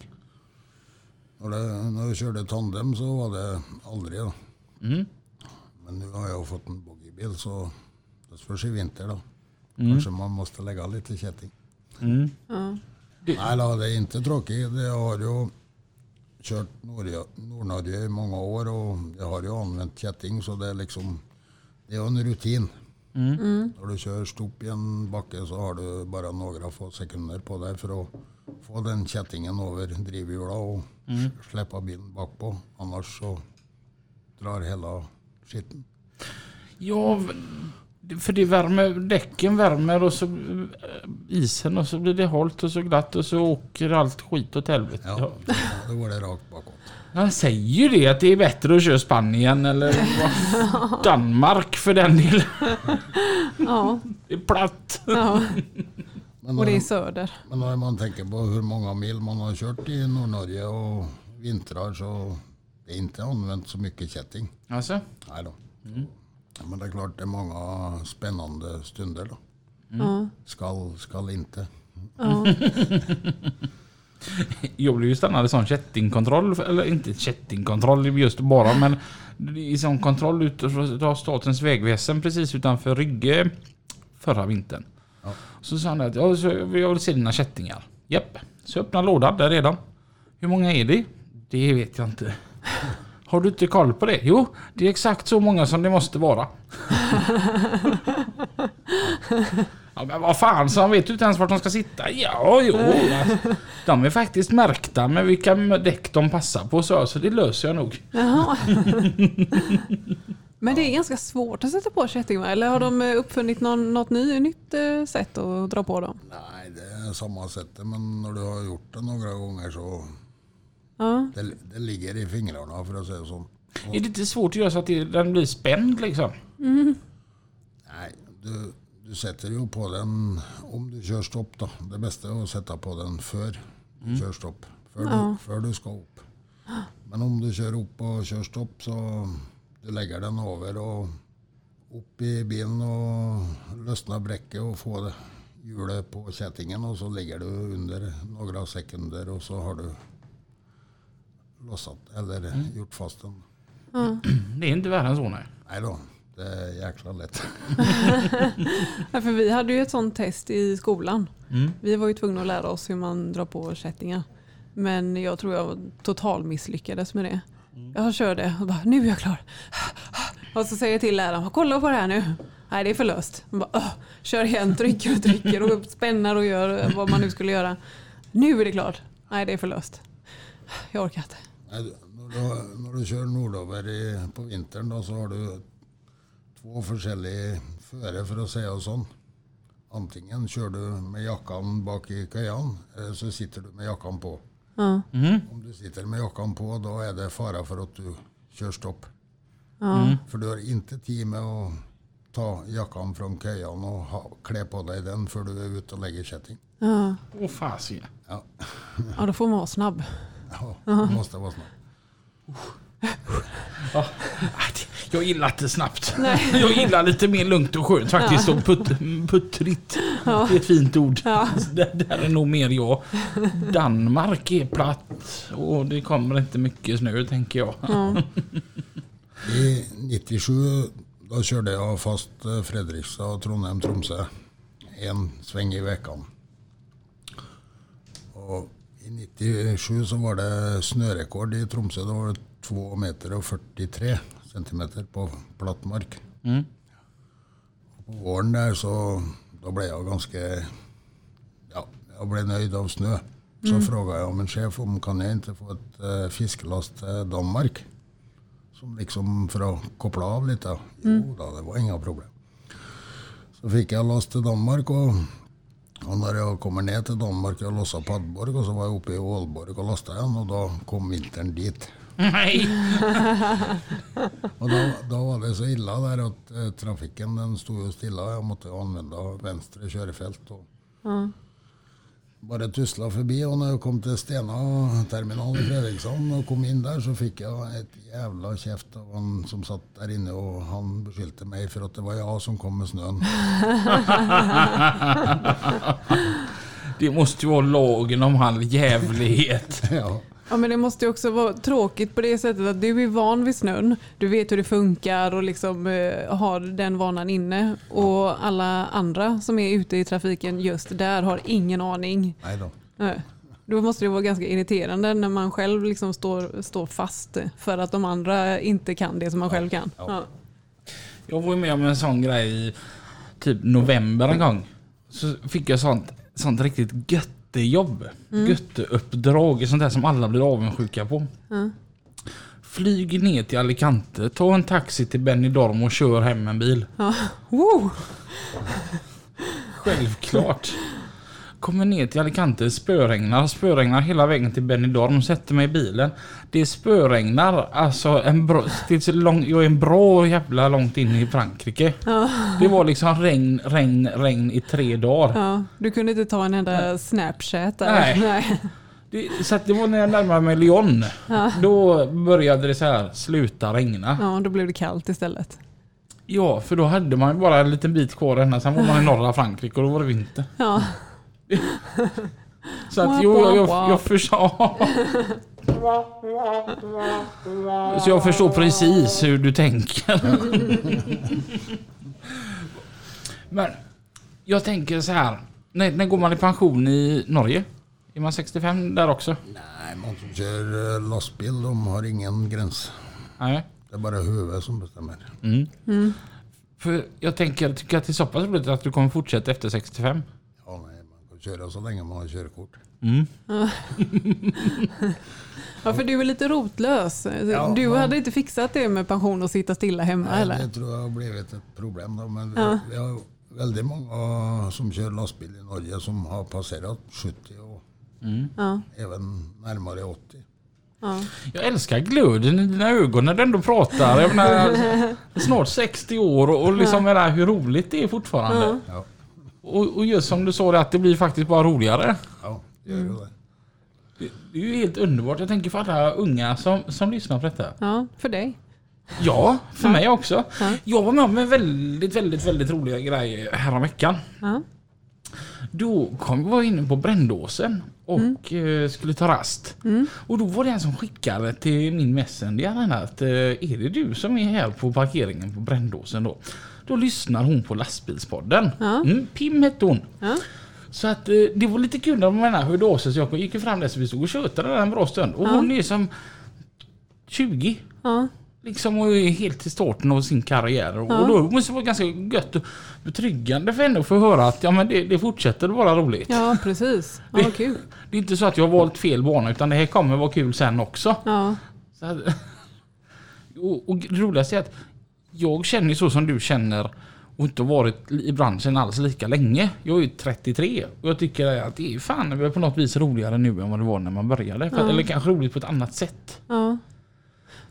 När, det, när jag körde tandem så var det aldrig. Då. Mm. Men nu har jag fått en boggiebil så det förs i vinter då. Mm. Kanske man måste lägga lite kätting. Mm. Ja. Nej då, det är inte tråkigt. Jag har ju kört Norge- Nordnorge i många år och jag har ju använt kätting så det är liksom det är en rutin. Mm. När du kör stop i en backe så har du bara några få sekunder på dig för att få den kättingen över drivhjulet och Mm. släppa bilen bakpå. Annars så drar hela skiten. Ja, för det värmer, däcken värmer och så eh, isen och så blir det halt och så glatt och så åker allt skit åt helvete. Ja, Ja. då går det rakt bakåt. Han säger ju det att det är bättre att köra Spanien eller Danmark för den delen. Ja, Det är platt. ja. Men och det är när, söder. men när man tänker på hur många mil man har kört i Nordnorge och vintrar så det är inte använt så mycket kätting. Alltså, Nej då. Men det är klart det är många spännande stunder då. Ja, Skall, skall inte. ja. jag blev ju stannad i sån kättingkontroll, eller inte kättingkontroll just bara men i sån kontroll utav statens vägväsen precis utanför Rygge förra vintern. Ja. Så sa han att jag vill se dina kättingar. Japp. Så öppnade lådan, där är de. Hur många är det? Det vet jag inte. Har du inte koll på det? Jo, det är exakt så många som det måste vara. Ja, men vad fan, så han vet ju inte ens vart de ska sitta. Ja, jo. alltså, De är faktiskt märkta med vilka däck de passar på så, så det löser jag nog. Jaha. Men det är ganska svårt att sätta på kätting va? Eller har de eh, uppfunnit någon, något ny, nytt eh, sätt att dra på dem? Nej, det är samma sätt. Men när du har gjort det några gånger så Ja. det, det ligger i fingrarna för att säga så. Är det inte svårt att göra så att det- den blir spänd liksom? Nej, du, du sätter ju på den om du kör stopp då. Det bästa är att sätta på den för du kör stopp. För, du, för du ska upp. Men om du kör upp och kör stopp så du lägger den över och upp i bilen och lösna bräcket och få det hjulet på kättingen och så ligger du under några sekunder och så har du lossat eller gjort fast den. Det är inte värre än så nej. Nej då, det är jäkla lätt. Ja, för vi hade ju ett sånt test i skolan. Vi var ju tvungna att lära oss hur man drar på kättingar. Men jag tror jag total misslyckades med det. Jag körde och bara, nu är jag klar. Och så säger jag till läraren, kolla på det här nu. Nej det är för löst. Man bara, "Åh." kör igen, trycker och trycker och spänner och gör vad man nu skulle göra. Nu är det klart. Nej det är för löst. Jag orkar inte. När du, när du kör nordover i, på vintern då, så har du två olika före för att säga så. Antingen kör du med jackan bak i köjan eller så sitter du med jackan på. Ja. Om du sitter med jackan på då är det fara för att du kör stopp. Ja. För du har inte tid med att ta jackan från köjan och ha, klä på dig den för du är ute och lägger kätting. Ja. Åh fasiken. Ja, ja, då får man vara snabb. Ja måste vara snabb. Ja. Nej, det- Jag gillar inte snabbt. Jag gillar lite mer lugnt och skönt faktiskt. Och putt, puttrigt. Det är ett fint ord. Ja. Det där är nog mer jag. Danmark är platt och det kommer inte mycket snö tänker jag. Ja. I 97 då körde jag fast eh, Fredrikstad, Trondheim, Tromsö en sväng i veckan. Och I 97 så var det snörekord i Tromsö. Då var det 2 meter och 43 centimeter på platt mark. Mm. På våren där så då blev jag ganska... Ja, jag blev nöjd av snö. Så frågade jag min chef om kan jag inte få ett uh, fiskelast till Danmark. Som liksom för att koppla av lite. Jo då, det var inga problem. Så fick jag last till Danmark och, och när jag kommer ner till Danmark och lossade Padborg och så var jag uppe i Ålborg och lastade den och då kom vintern dit. Nej. Och då, då var det så illa där att eh, trafiken den stod ju stilla. Jag måste använda vänstra körfält. Och Bara tussla förbi och när jag kom till Stena terminal i Fredrikshamn och kom in där så fick jag ett jävla käft av han som satt där inne och han beskyllde mig för att det var jag som kom med snön. Det måste ju vara lagen om all jävlighet. ja. Ja men det måste ju också vara tråkigt på det sättet att du är van vid snön. Du vet hur det funkar och liksom eh, har den vanan inne. Och alla andra som är ute i trafiken just där har ingen aning. Nej då. Nej. Då måste det vara ganska irriterande när man själv liksom står, står fast för att de andra inte kan det som man själv kan. Ja. Ja. Jag var ju med om en sån grej i typ november en gång. Så fick jag sånt, sånt riktigt göttejobb. Götteuppdrag. Sånt där som alla blir avundsjuka på. Flyg ner till Alicante, ta en taxi till Benidorm och kör hem en bil. Ja. Självklart. Kommer ner till Alicante, spöregnar, spöregnar hela vägen till Benidorm, sätter mig i bilen. Det spöregnar, alltså en bra, det är lång, jag är en bra jävla långt in i Frankrike. Det var liksom regn, regn, regn i tre dagar. Ja, du kunde inte ta en enda snapchat där. Nej. Nej. Det, så det var när jag närmade mig Lyon. Då började det så här sluta regna. Ja, då blev det kallt istället. Ja, för då hade man bara en liten bit kvar ända. Sen var man i norra Frankrike och då var det vinter. Ja, Så att jo, jag, jag, jag förstår. Så jag förstår precis hur du tänker. Men jag tänker så här. När, när går man i pension i Norge? Är man 65 där också? Nej, de som kör eh, lastbil de har ingen gräns. Nej. Det är bara huvudet som bestämmer. För jag tänker, tycker att det är så pass roligt att du kommer fortsätta efter 65. Ja, nej, man köra så länge man har körkort. Ja, för du är lite rotlös. Ja, du ja. hade inte fixat det med pension och sitta stilla hemma Nej, eller? det tror jag har blivit ett problem. Då, men Ja. vi har väldigt många som kör lastbil i Norge som har passerat 70 och Ja, även närmare 80. ja. Jag älskar glöden i dina ögon när du ändå pratar. Jag menar, snart 60 år och, liksom menar, hur roligt det är fortfarande. Ja. Ja, Och, och just som du sa det, att det blir faktiskt bara roligare. ja det gör det. Det, det är ju helt underbart. Jag tänker för alla unga som, som lyssnar på detta. ja, för dig. Ja, för mig också. Ja. Jag var med om en väldigt, väldigt, väldigt roliga grej häromveckan. Ja. Då kom jag inne på Brändåsen och eh, skulle ta rast. Och då var det en som skickade till min messenger att eh, är det du som är här på parkeringen på Brändåsen då? Då lyssnar hon på lastbilspodden. Ja. Mm, Pim hette hon. Ja. Så att eh, det var lite kul när de menar hörde av sig så jag gick fram där så vi stod och tjötade där en bra stund. Och Ja. hon är som 20. Ja. Liksom och är helt i starten av sin karriär. Och Ja. då måste det vara ganska gött och betryggande för henne att få höra att ja, men det, det fortsätter vara roligt. ja, precis. Ja, vad kul. Det är inte så att jag har valt fel bana utan det här kommer vara kul sen också. Ja, Så att, och, och det roligaste är att jag känner så som du känner och inte varit i branschen alls lika länge. Jag är ju 33 och jag tycker att det är fan det är på något vis roligare nu än vad det var när man började. Ja. Eller kanske roligt på ett annat sätt. ja.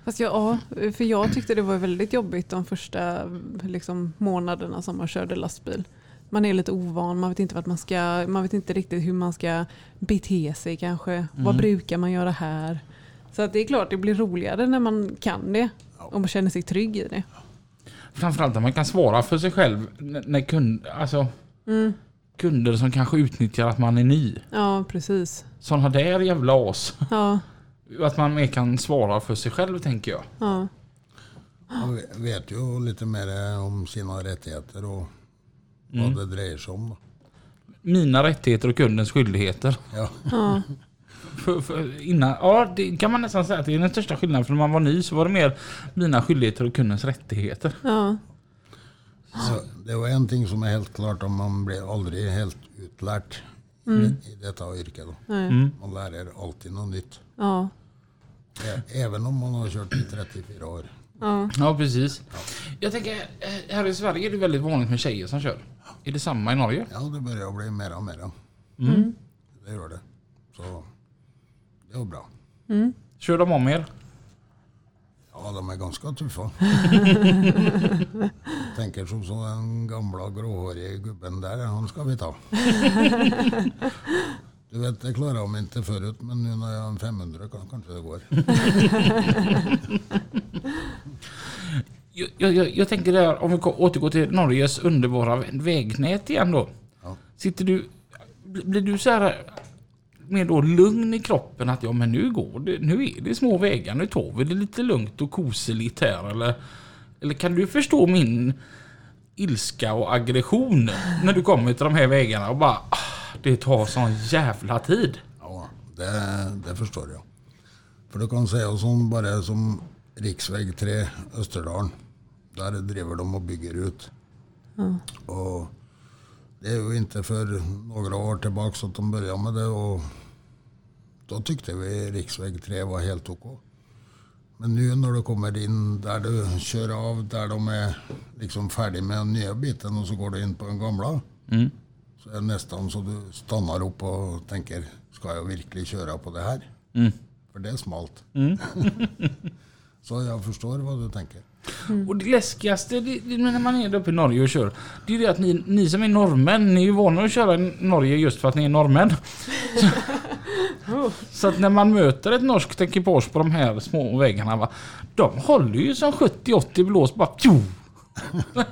Fast jag, ja, för jag tyckte det var väldigt jobbigt de första liksom, månaderna som man körde lastbil. Man är lite ovan, man vet inte, vart man, ska, man vet inte riktigt hur man ska bete sig kanske. Vad brukar man göra här? Så att det är klart det blir roligare när man kan det och man känner sig trygg i det. Framförallt att man kan svara för sig själv när kund, alltså, Mm. kunder som kanske utnyttjar att man är ny. Ja, precis. Sådana där jävla as. Ja, Att man mer kan svara för sig själv tänker jag. ja, Man vet ju lite mer om sina rättigheter och vad det drejer sig om. Mina rättigheter och kundens skyldigheter. Ja, ja, För, för innan, ja, det kan man nästan säga att det är den största skillnaden. För när man var ny så var det mer mina skyldigheter och kundens rättigheter. ja, så det var en ting som är helt klart om man blir aldrig helt utlärt i, i detta yrke. Då. nej, Man lär er alltid något nytt. ja, Även om man har kört i 34 år. ja. Ja, precis. Jag tänker, eh, här i Sverige är det väldigt vanligt med tjejer som kör. Är det samma i Norge? Ja, det börjar bli mera och mera. Mm. Det gör det. Så det är bra. Kör de om er? Ja, de är ganska tuffa. Tänker som så den gamla gråhåriga gubben där, han ska vi ta. Du vet, det klarar de inte förut, men nu när jag har en 500 kan, kanske det går. Jag, jag, jag, tänker där, om vi återgår till Norges underbara vägnät igen då. Ja. Sitter du, blir du så här mer då lugn i kroppen att ja men nu går det, nu är det små vägar, nu tar vi det lite lugnt och koseligt här eller? Eller kan du förstå min ilska och aggression när du kommer till de här vägarna och bara ah, det tar sån jävla tid. Ja, det, det förstår jag. För du kan säga som bara som riksväg 3 Österdalen. Där driver de och bygger ut. Och det är ju inte för några år tillbaka att de började med det. Och då tyckte vi riksväg 3 var helt OK. Men nu när du kommer in där du kör av, där de är liksom färdig med den nya biten och så går du in på den gamla. Mm. Så är det nästan så du stannar upp och tänker, ska jag verkligen köra på det här? Mm. För det är smalt. så jag förstår vad du tänker. Och det läskigaste det, det, när man är där uppe i Norge och kör, det är ju det att ni, ni som är norrmän, ni är ju vana att köra i Norge just för att ni är norrmän. Så, så att när man möter ett norskt ekipage på de här små vägarna, va, de håller ju som 70-80 blås bara tjo.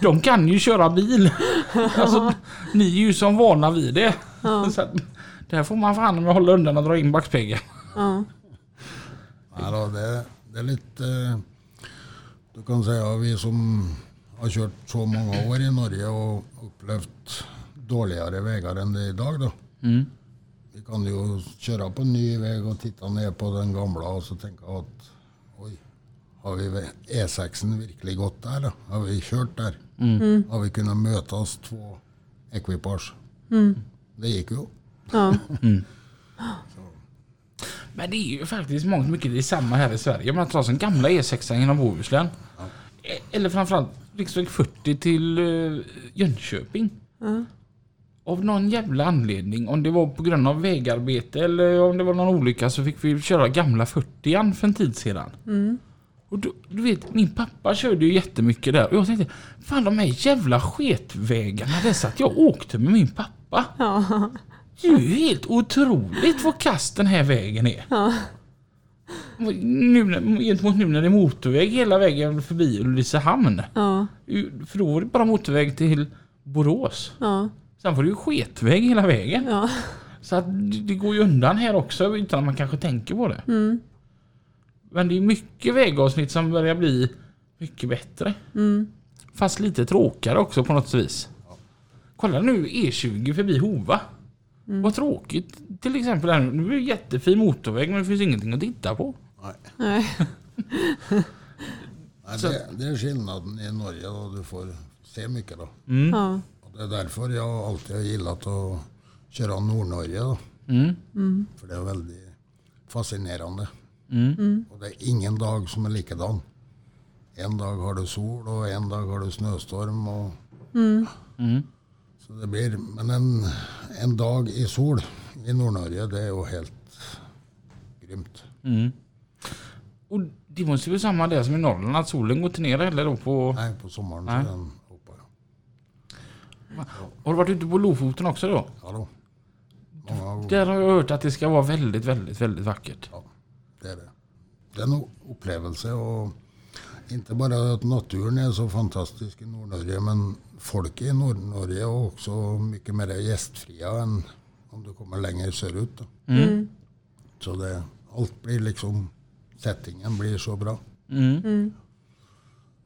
De kan ju köra bil. Alltså, ni är ju som vana vid det. Så att, där får man fan med hålla undan och dra in backspegeln. ja. Ja, då, det, det är lite... Du kan säga vi som har kört så många år i Norge och upplevt dåligare vägar än det är idag då. Mm. vi kan ju köra på en ny väg och titta ner på den gamla och så tänka att oj, har vi vä- E6 verkligen gått där? då? Har vi kört där? Har vi kunnat mötas två ekipage? Det gick ju. Ja. Men det är ju faktiskt mångt mycket detsamma här i Sverige. Man tar som gamla E6 genom Bohuslän. E- Eller framförallt riksväg 40 till eh, Jönköping. Av någon jävla anledning, om det var på grund av vägarbete eller om det var någon olycka så fick vi köra gamla 40 för en tid sedan. Och du, du vet, min pappa körde ju jättemycket där och jag tänkte Fan de här jävla sketvägarna, det så att jag åkte med min pappa. Ja. Det är ju helt otroligt vad kast den här vägen är. Nu, när- gentemot nu när det är motorväg hela vägen förbi Ulricehamn. Ja. För då var det bara motorväg till Borås. Ja. Sen får du ju sketväg hela vägen. Ja. Så att det det går ju undan här också utan att man kanske tänker på det. Mm. Men det är mycket vägavsnitt som börjar bli mycket bättre. Mm. Fast lite tråkigare också på något vis. Kolla nu E20 förbi Hova. Mm. Vad tråkigt. Till exempel här nu. Nu är det jättefin motorväg men det finns ingenting att titta på. Nej. Nej. Nej, det, det är skillnaden i Norge och du får se mycket då. Ja. Och det är därför jag alltid har gillat att köra Nordnorge då. Mm. För det är väldigt fascinerande. Mm. Och det är ingen dag som är likadan. En dag har du sol och en dag har du snöstorm. Och, Mm. Så det blir, men en, en dag i sol i Nordnorge det är ju helt grymt. Mm. Och det måste ju vara samma där som i Norrland att solen går inte ner heller då på... Nej, på sommaren Nej. så den uppe. Har du varit ute på Lofoten också då? Ja då. Många. Där har jag hört att det ska vara väldigt, väldigt, väldigt vackert. Ja, det är det. Det är en upplevelse och inte bara att naturen är så fantastisk i Nordnorge men folk i Nordnorge är också mycket mer gästfria än om du kommer längre söderut. Då. Mm. Så det, allt blir liksom, settingen blir så bra. Mm.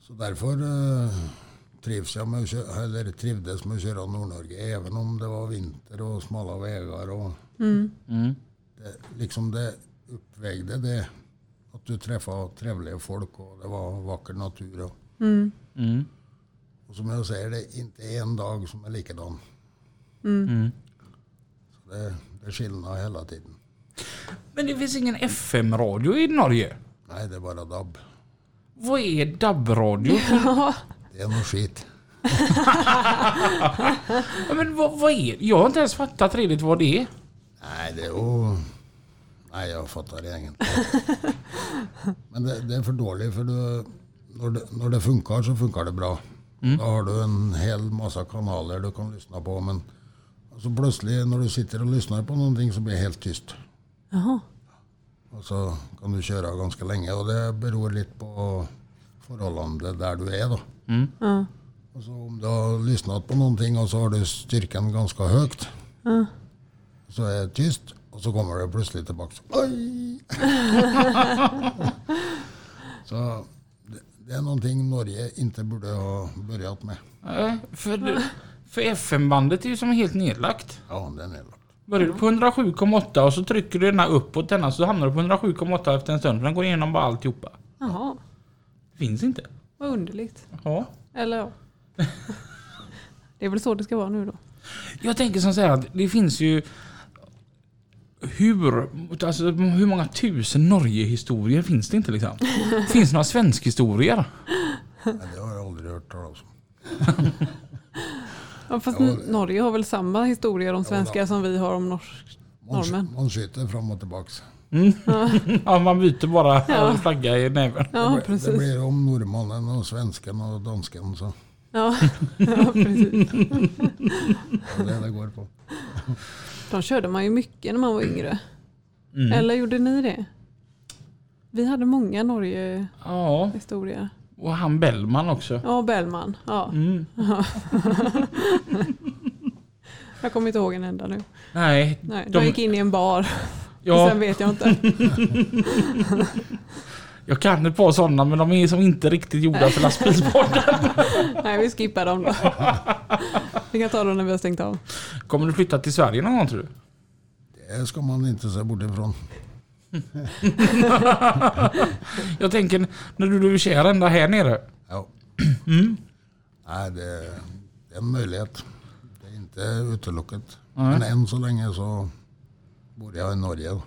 Så därför eh, trivs jag med att köra, eller trivdes med att köra Nordnorge även om det var vinter och smala vägar. Och Mm. Mm. det, liksom det uppvägde det. Att du träffade trevliga folk och det var vacker natur. Och, Mm. Mm. och som jag säger, det är inte en dag som är likadan. Mm. Så det, det är skillnad hela tiden. Men det finns ingen FM-radio i Norge. Nej, det är bara DAB. Vad är DAB-radio? Det är något skit. Men vad, vad är Jag har inte ens fattat riktigt vad det är. Nej, det är ju... Nej, jag fattar det inte. Men det, det är för dåligt för du, när, det, när det funkar så funkar det bra. Då har du en hel massa kanaler du kan lyssna på. Men så plötsligt när du sitter och lyssnar på någonting så blir det helt tyst. Jaha. Och så kan du köra ganska länge och det beror lite på förhållandet där du är då. Ja. Och så om du har lyssnat på någonting och så har du styrkan ganska högt. Ja. Så är det tyst och så kommer det plötsligt tillbaka. Oj! så det, det är någonting Norge inte borde ha börjat med. Nej, för, för FM-bandet är ju som helt nedlagt. Ja, den är lagt. Börjar du på 107,8 och så trycker du denna uppåt denna så hamnar du på 107,8 efter en stund. Den går igenom bara alltihopa. Jaha. Det finns inte. Vad underligt. Ja. Eller ja. Det är väl så det ska vara nu då. Jag tänker som så här att det finns ju hur, alltså, hur många tusen Norge-historier finns det inte liksom? finns det några svensk-historier? Nej, det har jag aldrig hört talas om. Ja, fast Ja, Norge har väl samma historier om svenskar som vi har om norsk. Man, Norrmän. man skjuter fram och tillbaks. Ja, man byter bara Ja. flagga i näven. Ja, det, blir- det blir om norrmannen och svensken och dansken. Så Ja, ja, precis. det är det det går på. De körde man ju mycket när man var yngre. Mm. Eller gjorde ni det? Vi hade många Norge-historier. Ja, och han Bellman också. Ja, Bellman. Ja. Mm. Jag kommer inte ihåg en enda nu. Nej, Nej, de, De- gick in i en bar. ja, Sen vet jag inte. jag kan ett par sådana men de är som inte riktigt gjorda för lastbilspodden. Nej, vi skippar dem då. Vi kan ta dem när vi har stängt av. Kommer du flytta till Sverige någon gång tror du? Det Det ska man inte se bort ifrån. Jag tänker när du logerar ända här nere. Ja. Mm. Nej, det, det är en möjlighet. Det är inte utelucket. Men än så länge så bor jag i Norge.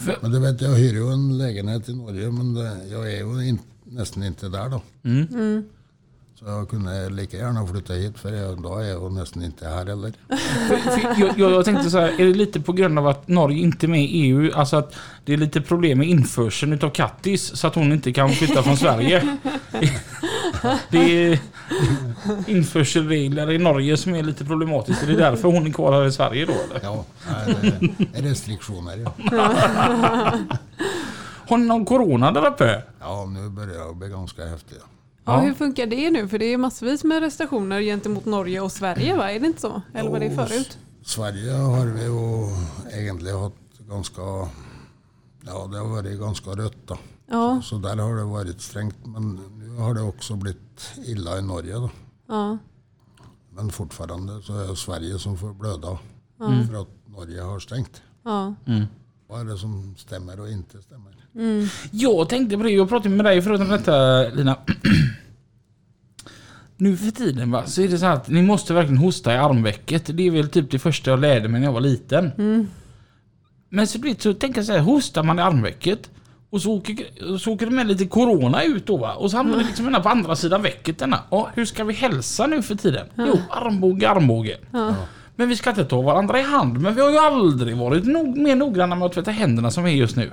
För- Men du vet, jag hyr ju en lägenhet i Norge men det, jag är ju in, nästan inte där då. Mm. Så jag kunde lika gärna flytta hit för då är jag nästan inte här heller. Jag, jag, jag tänkte så här, är det lite på grund av att Norge inte är med i EU? Alltså att det är lite problem med införseln utav Kattis så att hon inte kan flytta från Sverige. Det är införselregler i Norge som är lite problematiskt. Är det därför hon är kvar här i Sverige då eller? Ja, det är restriktioner. Ja. Har ni någon corona där uppe? ja, nu börjar det bli ganska häftigt. Ja, hur funkar det nu? För det är massvis med restriktioner gentemot Norge och Sverige, va? Är det inte så? Eller var det förut? Sverige har vi ju egentligen haft ganska, ja det har varit ganska rött då. Ja, Så där har det varit strängt. Men nu har det också blivit illa i Norge då. ja, Men fortfarande så är det Sverige som får blöda för att Norge har stängt. ja. Vad är det som stämmer och inte stämmer? Jag tänkte på det, jag pratade med dig förut om detta Lina. Nu för tiden va, så är det så här att ni måste verkligen hosta i armvecket. Det är väl typ det första jag lärde mig när jag var liten. Men så, blir det, så tänker jag så här, hostar man i armvecket och så åker, så åker det med lite corona ut då va. Och så hamnar det liksom ena på andra sidan vecket denna. Ja, hur ska vi hälsa nu för tiden? Jo, armbåge, armbåge. Men vi ska inte ta varandra i hand. Men vi har ju aldrig varit nog, mer noggranna med att tvätta händerna som vi är just nu.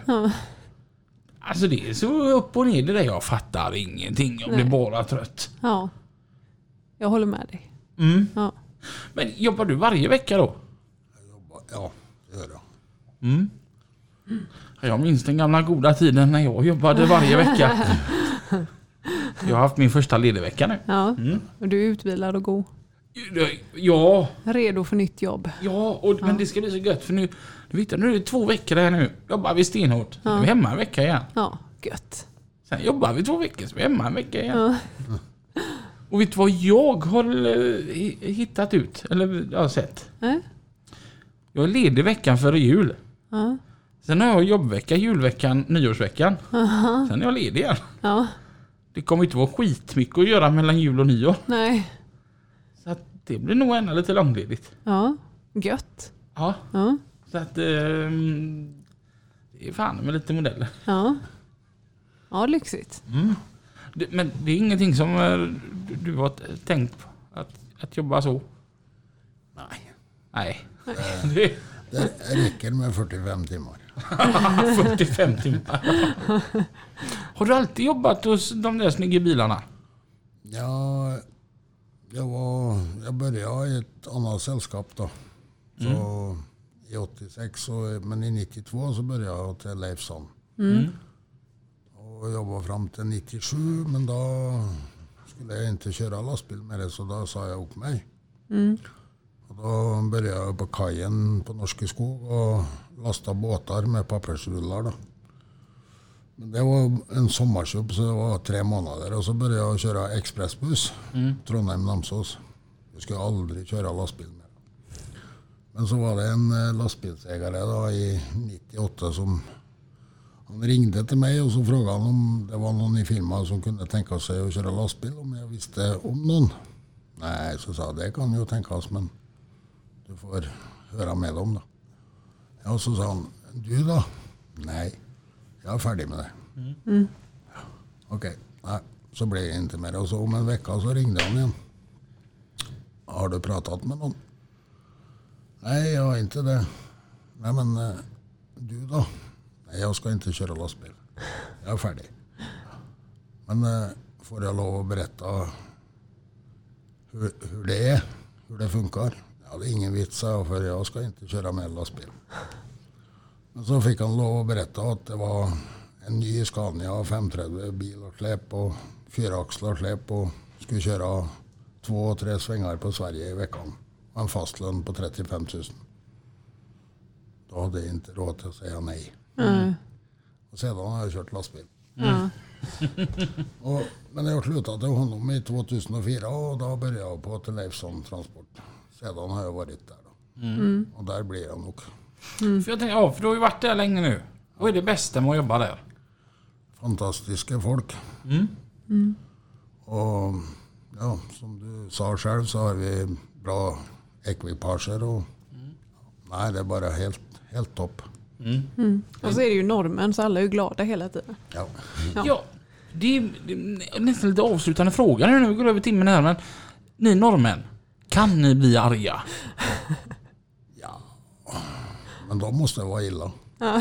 Alltså det är så upp och ner det där. Jag fattar ingenting. Jag blir Nej. bara trött. ja. Jag håller med dig. Mm. Ja. Men jobbar du varje vecka då? Ja, det gör jag. Jag minns den gamla goda tiden när jag jobbade varje vecka. Jag har haft min första ledig vecka nu. Ja. Och du är utvilad och god. Ja, Redo för nytt jobb. ja och, men det ska bli så gött för nu, du vet, nu är det två veckor här nu. Jobbar vi stenhårt. Sen är vi hemma en vecka igen. Ja, gött. Sen jobbar vi två veckor, så är vi hemma en vecka igen. Och vet du vad jag har eh, hi- hittat ut? Eller jag har sett? Nej? Jag är ledig veckan före jul. Ja. Sen har jag jobbvecka, julveckan, nyårsveckan. Sen är jag ledig igen. Ja. Det kommer inte vara skitmycket att göra mellan jul och nyår. Nej. Det blir nog ännu lite långledigt. Ja. Gött. Ja, Ja. så att... ehm, det är fan med lite modeller. Ja. Ja, lyxigt. Det, men det är ingenting som eh, du, du har tänkt på? Att, att jobba så? Nej, Nej. Det det räcker med 45 timmar. är 45 timmar. Har du alltid jobbat hos de där snygga bilarna? Ja, jag, var, jag började i ett annat sällskap då. Så I 86, så, men i 92 så började jag till Leifsson. Och jobbade fram till 97, men då skulle jag inte köra lastbil med det så då sa jag upp mig. Och då började jag på kajen på Norske Skog och lasta båtar med pappersrullar. Då. Men det var en sommarjobb så det var tre månader och så började jag köra expressbuss. Trondheim-Namsos. Jag skulle aldrig köra lastbil mer. Men så var det en eh, lastbilsägare då i 98 som han ringde till mig och så frågade han om det var någon i firman som kunde tänka sig att köra lastbil om jag visste om någon. Nej, så sa jag det kan ju tänkas men du får höra med dem då. Ja, så sa han, du då? Nej, jag är färdig med det. Okej, nej, så blev det inte mer. Och så om en vecka så ringde han igen. Har du pratat med någon? Nej, jag har inte det. Nej, men eh, du då? Nej, jag ska inte köra lastbil. Jag är färdig. Men eh, får jag lov att berätta hur, hur det är? Hur det funkar? Ja, det är ingen vits, jag, för jag ska inte köra med lastbil. Men så fick han lov att berätta att det var en ny Scania 530 bil och släp och fyraxlar släp och skulle köra två, tre svängar på Sverige i veckan. En fast lön på 35 000. Då hade jag inte råd att säga nej. Mm. Och sedan har jag kört lastbil. Ja. Och, men jag slutade honom i 2004 och då började jag på Leifsson Transport. Sedan har jag varit där. Då. Och där blir jag nog. För jag tänkte, ja, för du har ju varit där länge nu. Vad är det bästa med att jobba där? Fantastiska folk. Och ja, som du sa själv så har vi bra ekvipager och nej, det är bara helt, helt topp. Och så är det ju normen så alla är ju glada hela tiden. Ja. Ja. Ja, det är, det är nästan lite avslutande fråga nu när vi går över timmen här. Men ni norrmän, kan ni bli arga? Men då måste det vara illa.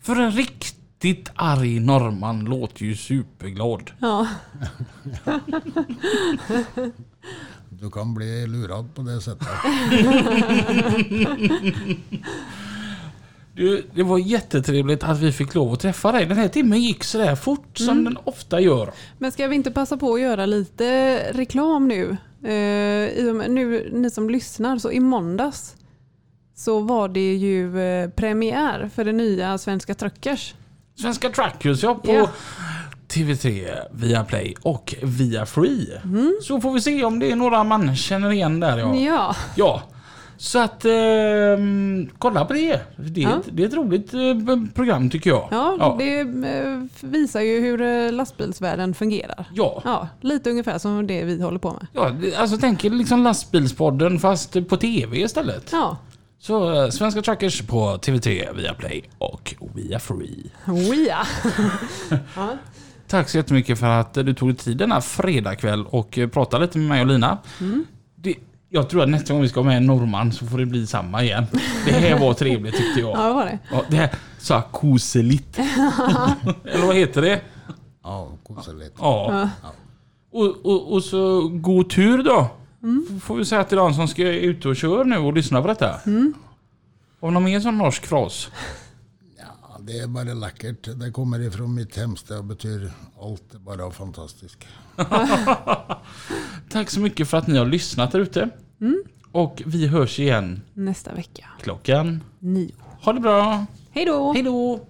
För en riktigt arg norrman låter ju superglad. Ja. Du kan bli lurad på det sättet. Du, det var jättetrevligt att vi fick lov att träffa dig. Den här timmen gick sådär fort som den ofta gör. Men ska vi inte passa på att göra lite reklam nu? Med, nu ni som lyssnar, så i måndags så var det ju eh, premiär för det nya Svenska Truckers. Svenska Trackers ja, på Ja. TV3, via Play och via Free. Så får vi se om det är några man känner igen där ja. Ja, Ja. Så att ehm, kolla på det. Det är, Ja. ett, det är ett roligt eh, program tycker jag. ja, ja. det eh, visar ju hur eh, lastbilsvärlden fungerar. ja. Ja, lite ungefär som det vi håller på med. Ja, alltså tänk liksom lastbilspodden fast på TV istället. Ja, Så eh, Svenska Truckers på TV3, via Play och via Free. ja. ja. Tack så jättemycket för att du tog dig tid denna fredagkväll och eh, pratade lite med mig och Lina. Det, jag tror att nästa gång vi ska ha med en norrman så får det bli samma igen. Det här var trevligt tyckte jag. ja, det var det. Ja, det här så här koseligt. Eller vad heter det? Ja, koseligt. Ja. Och, och, och så god tur då. Får vi säga till de som ska ut och köra nu och lyssna på detta. Har vi någon mer sån norsk fras? Ja, det är bara läckert. Det kommer ifrån mitt hemstad och betyder allt är bara fantastiskt. Tack så mycket för att ni har lyssnat där ute. Och vi hörs igen Nästa vecka. klockan. Nio. Ha det bra. Hej då! Hej då!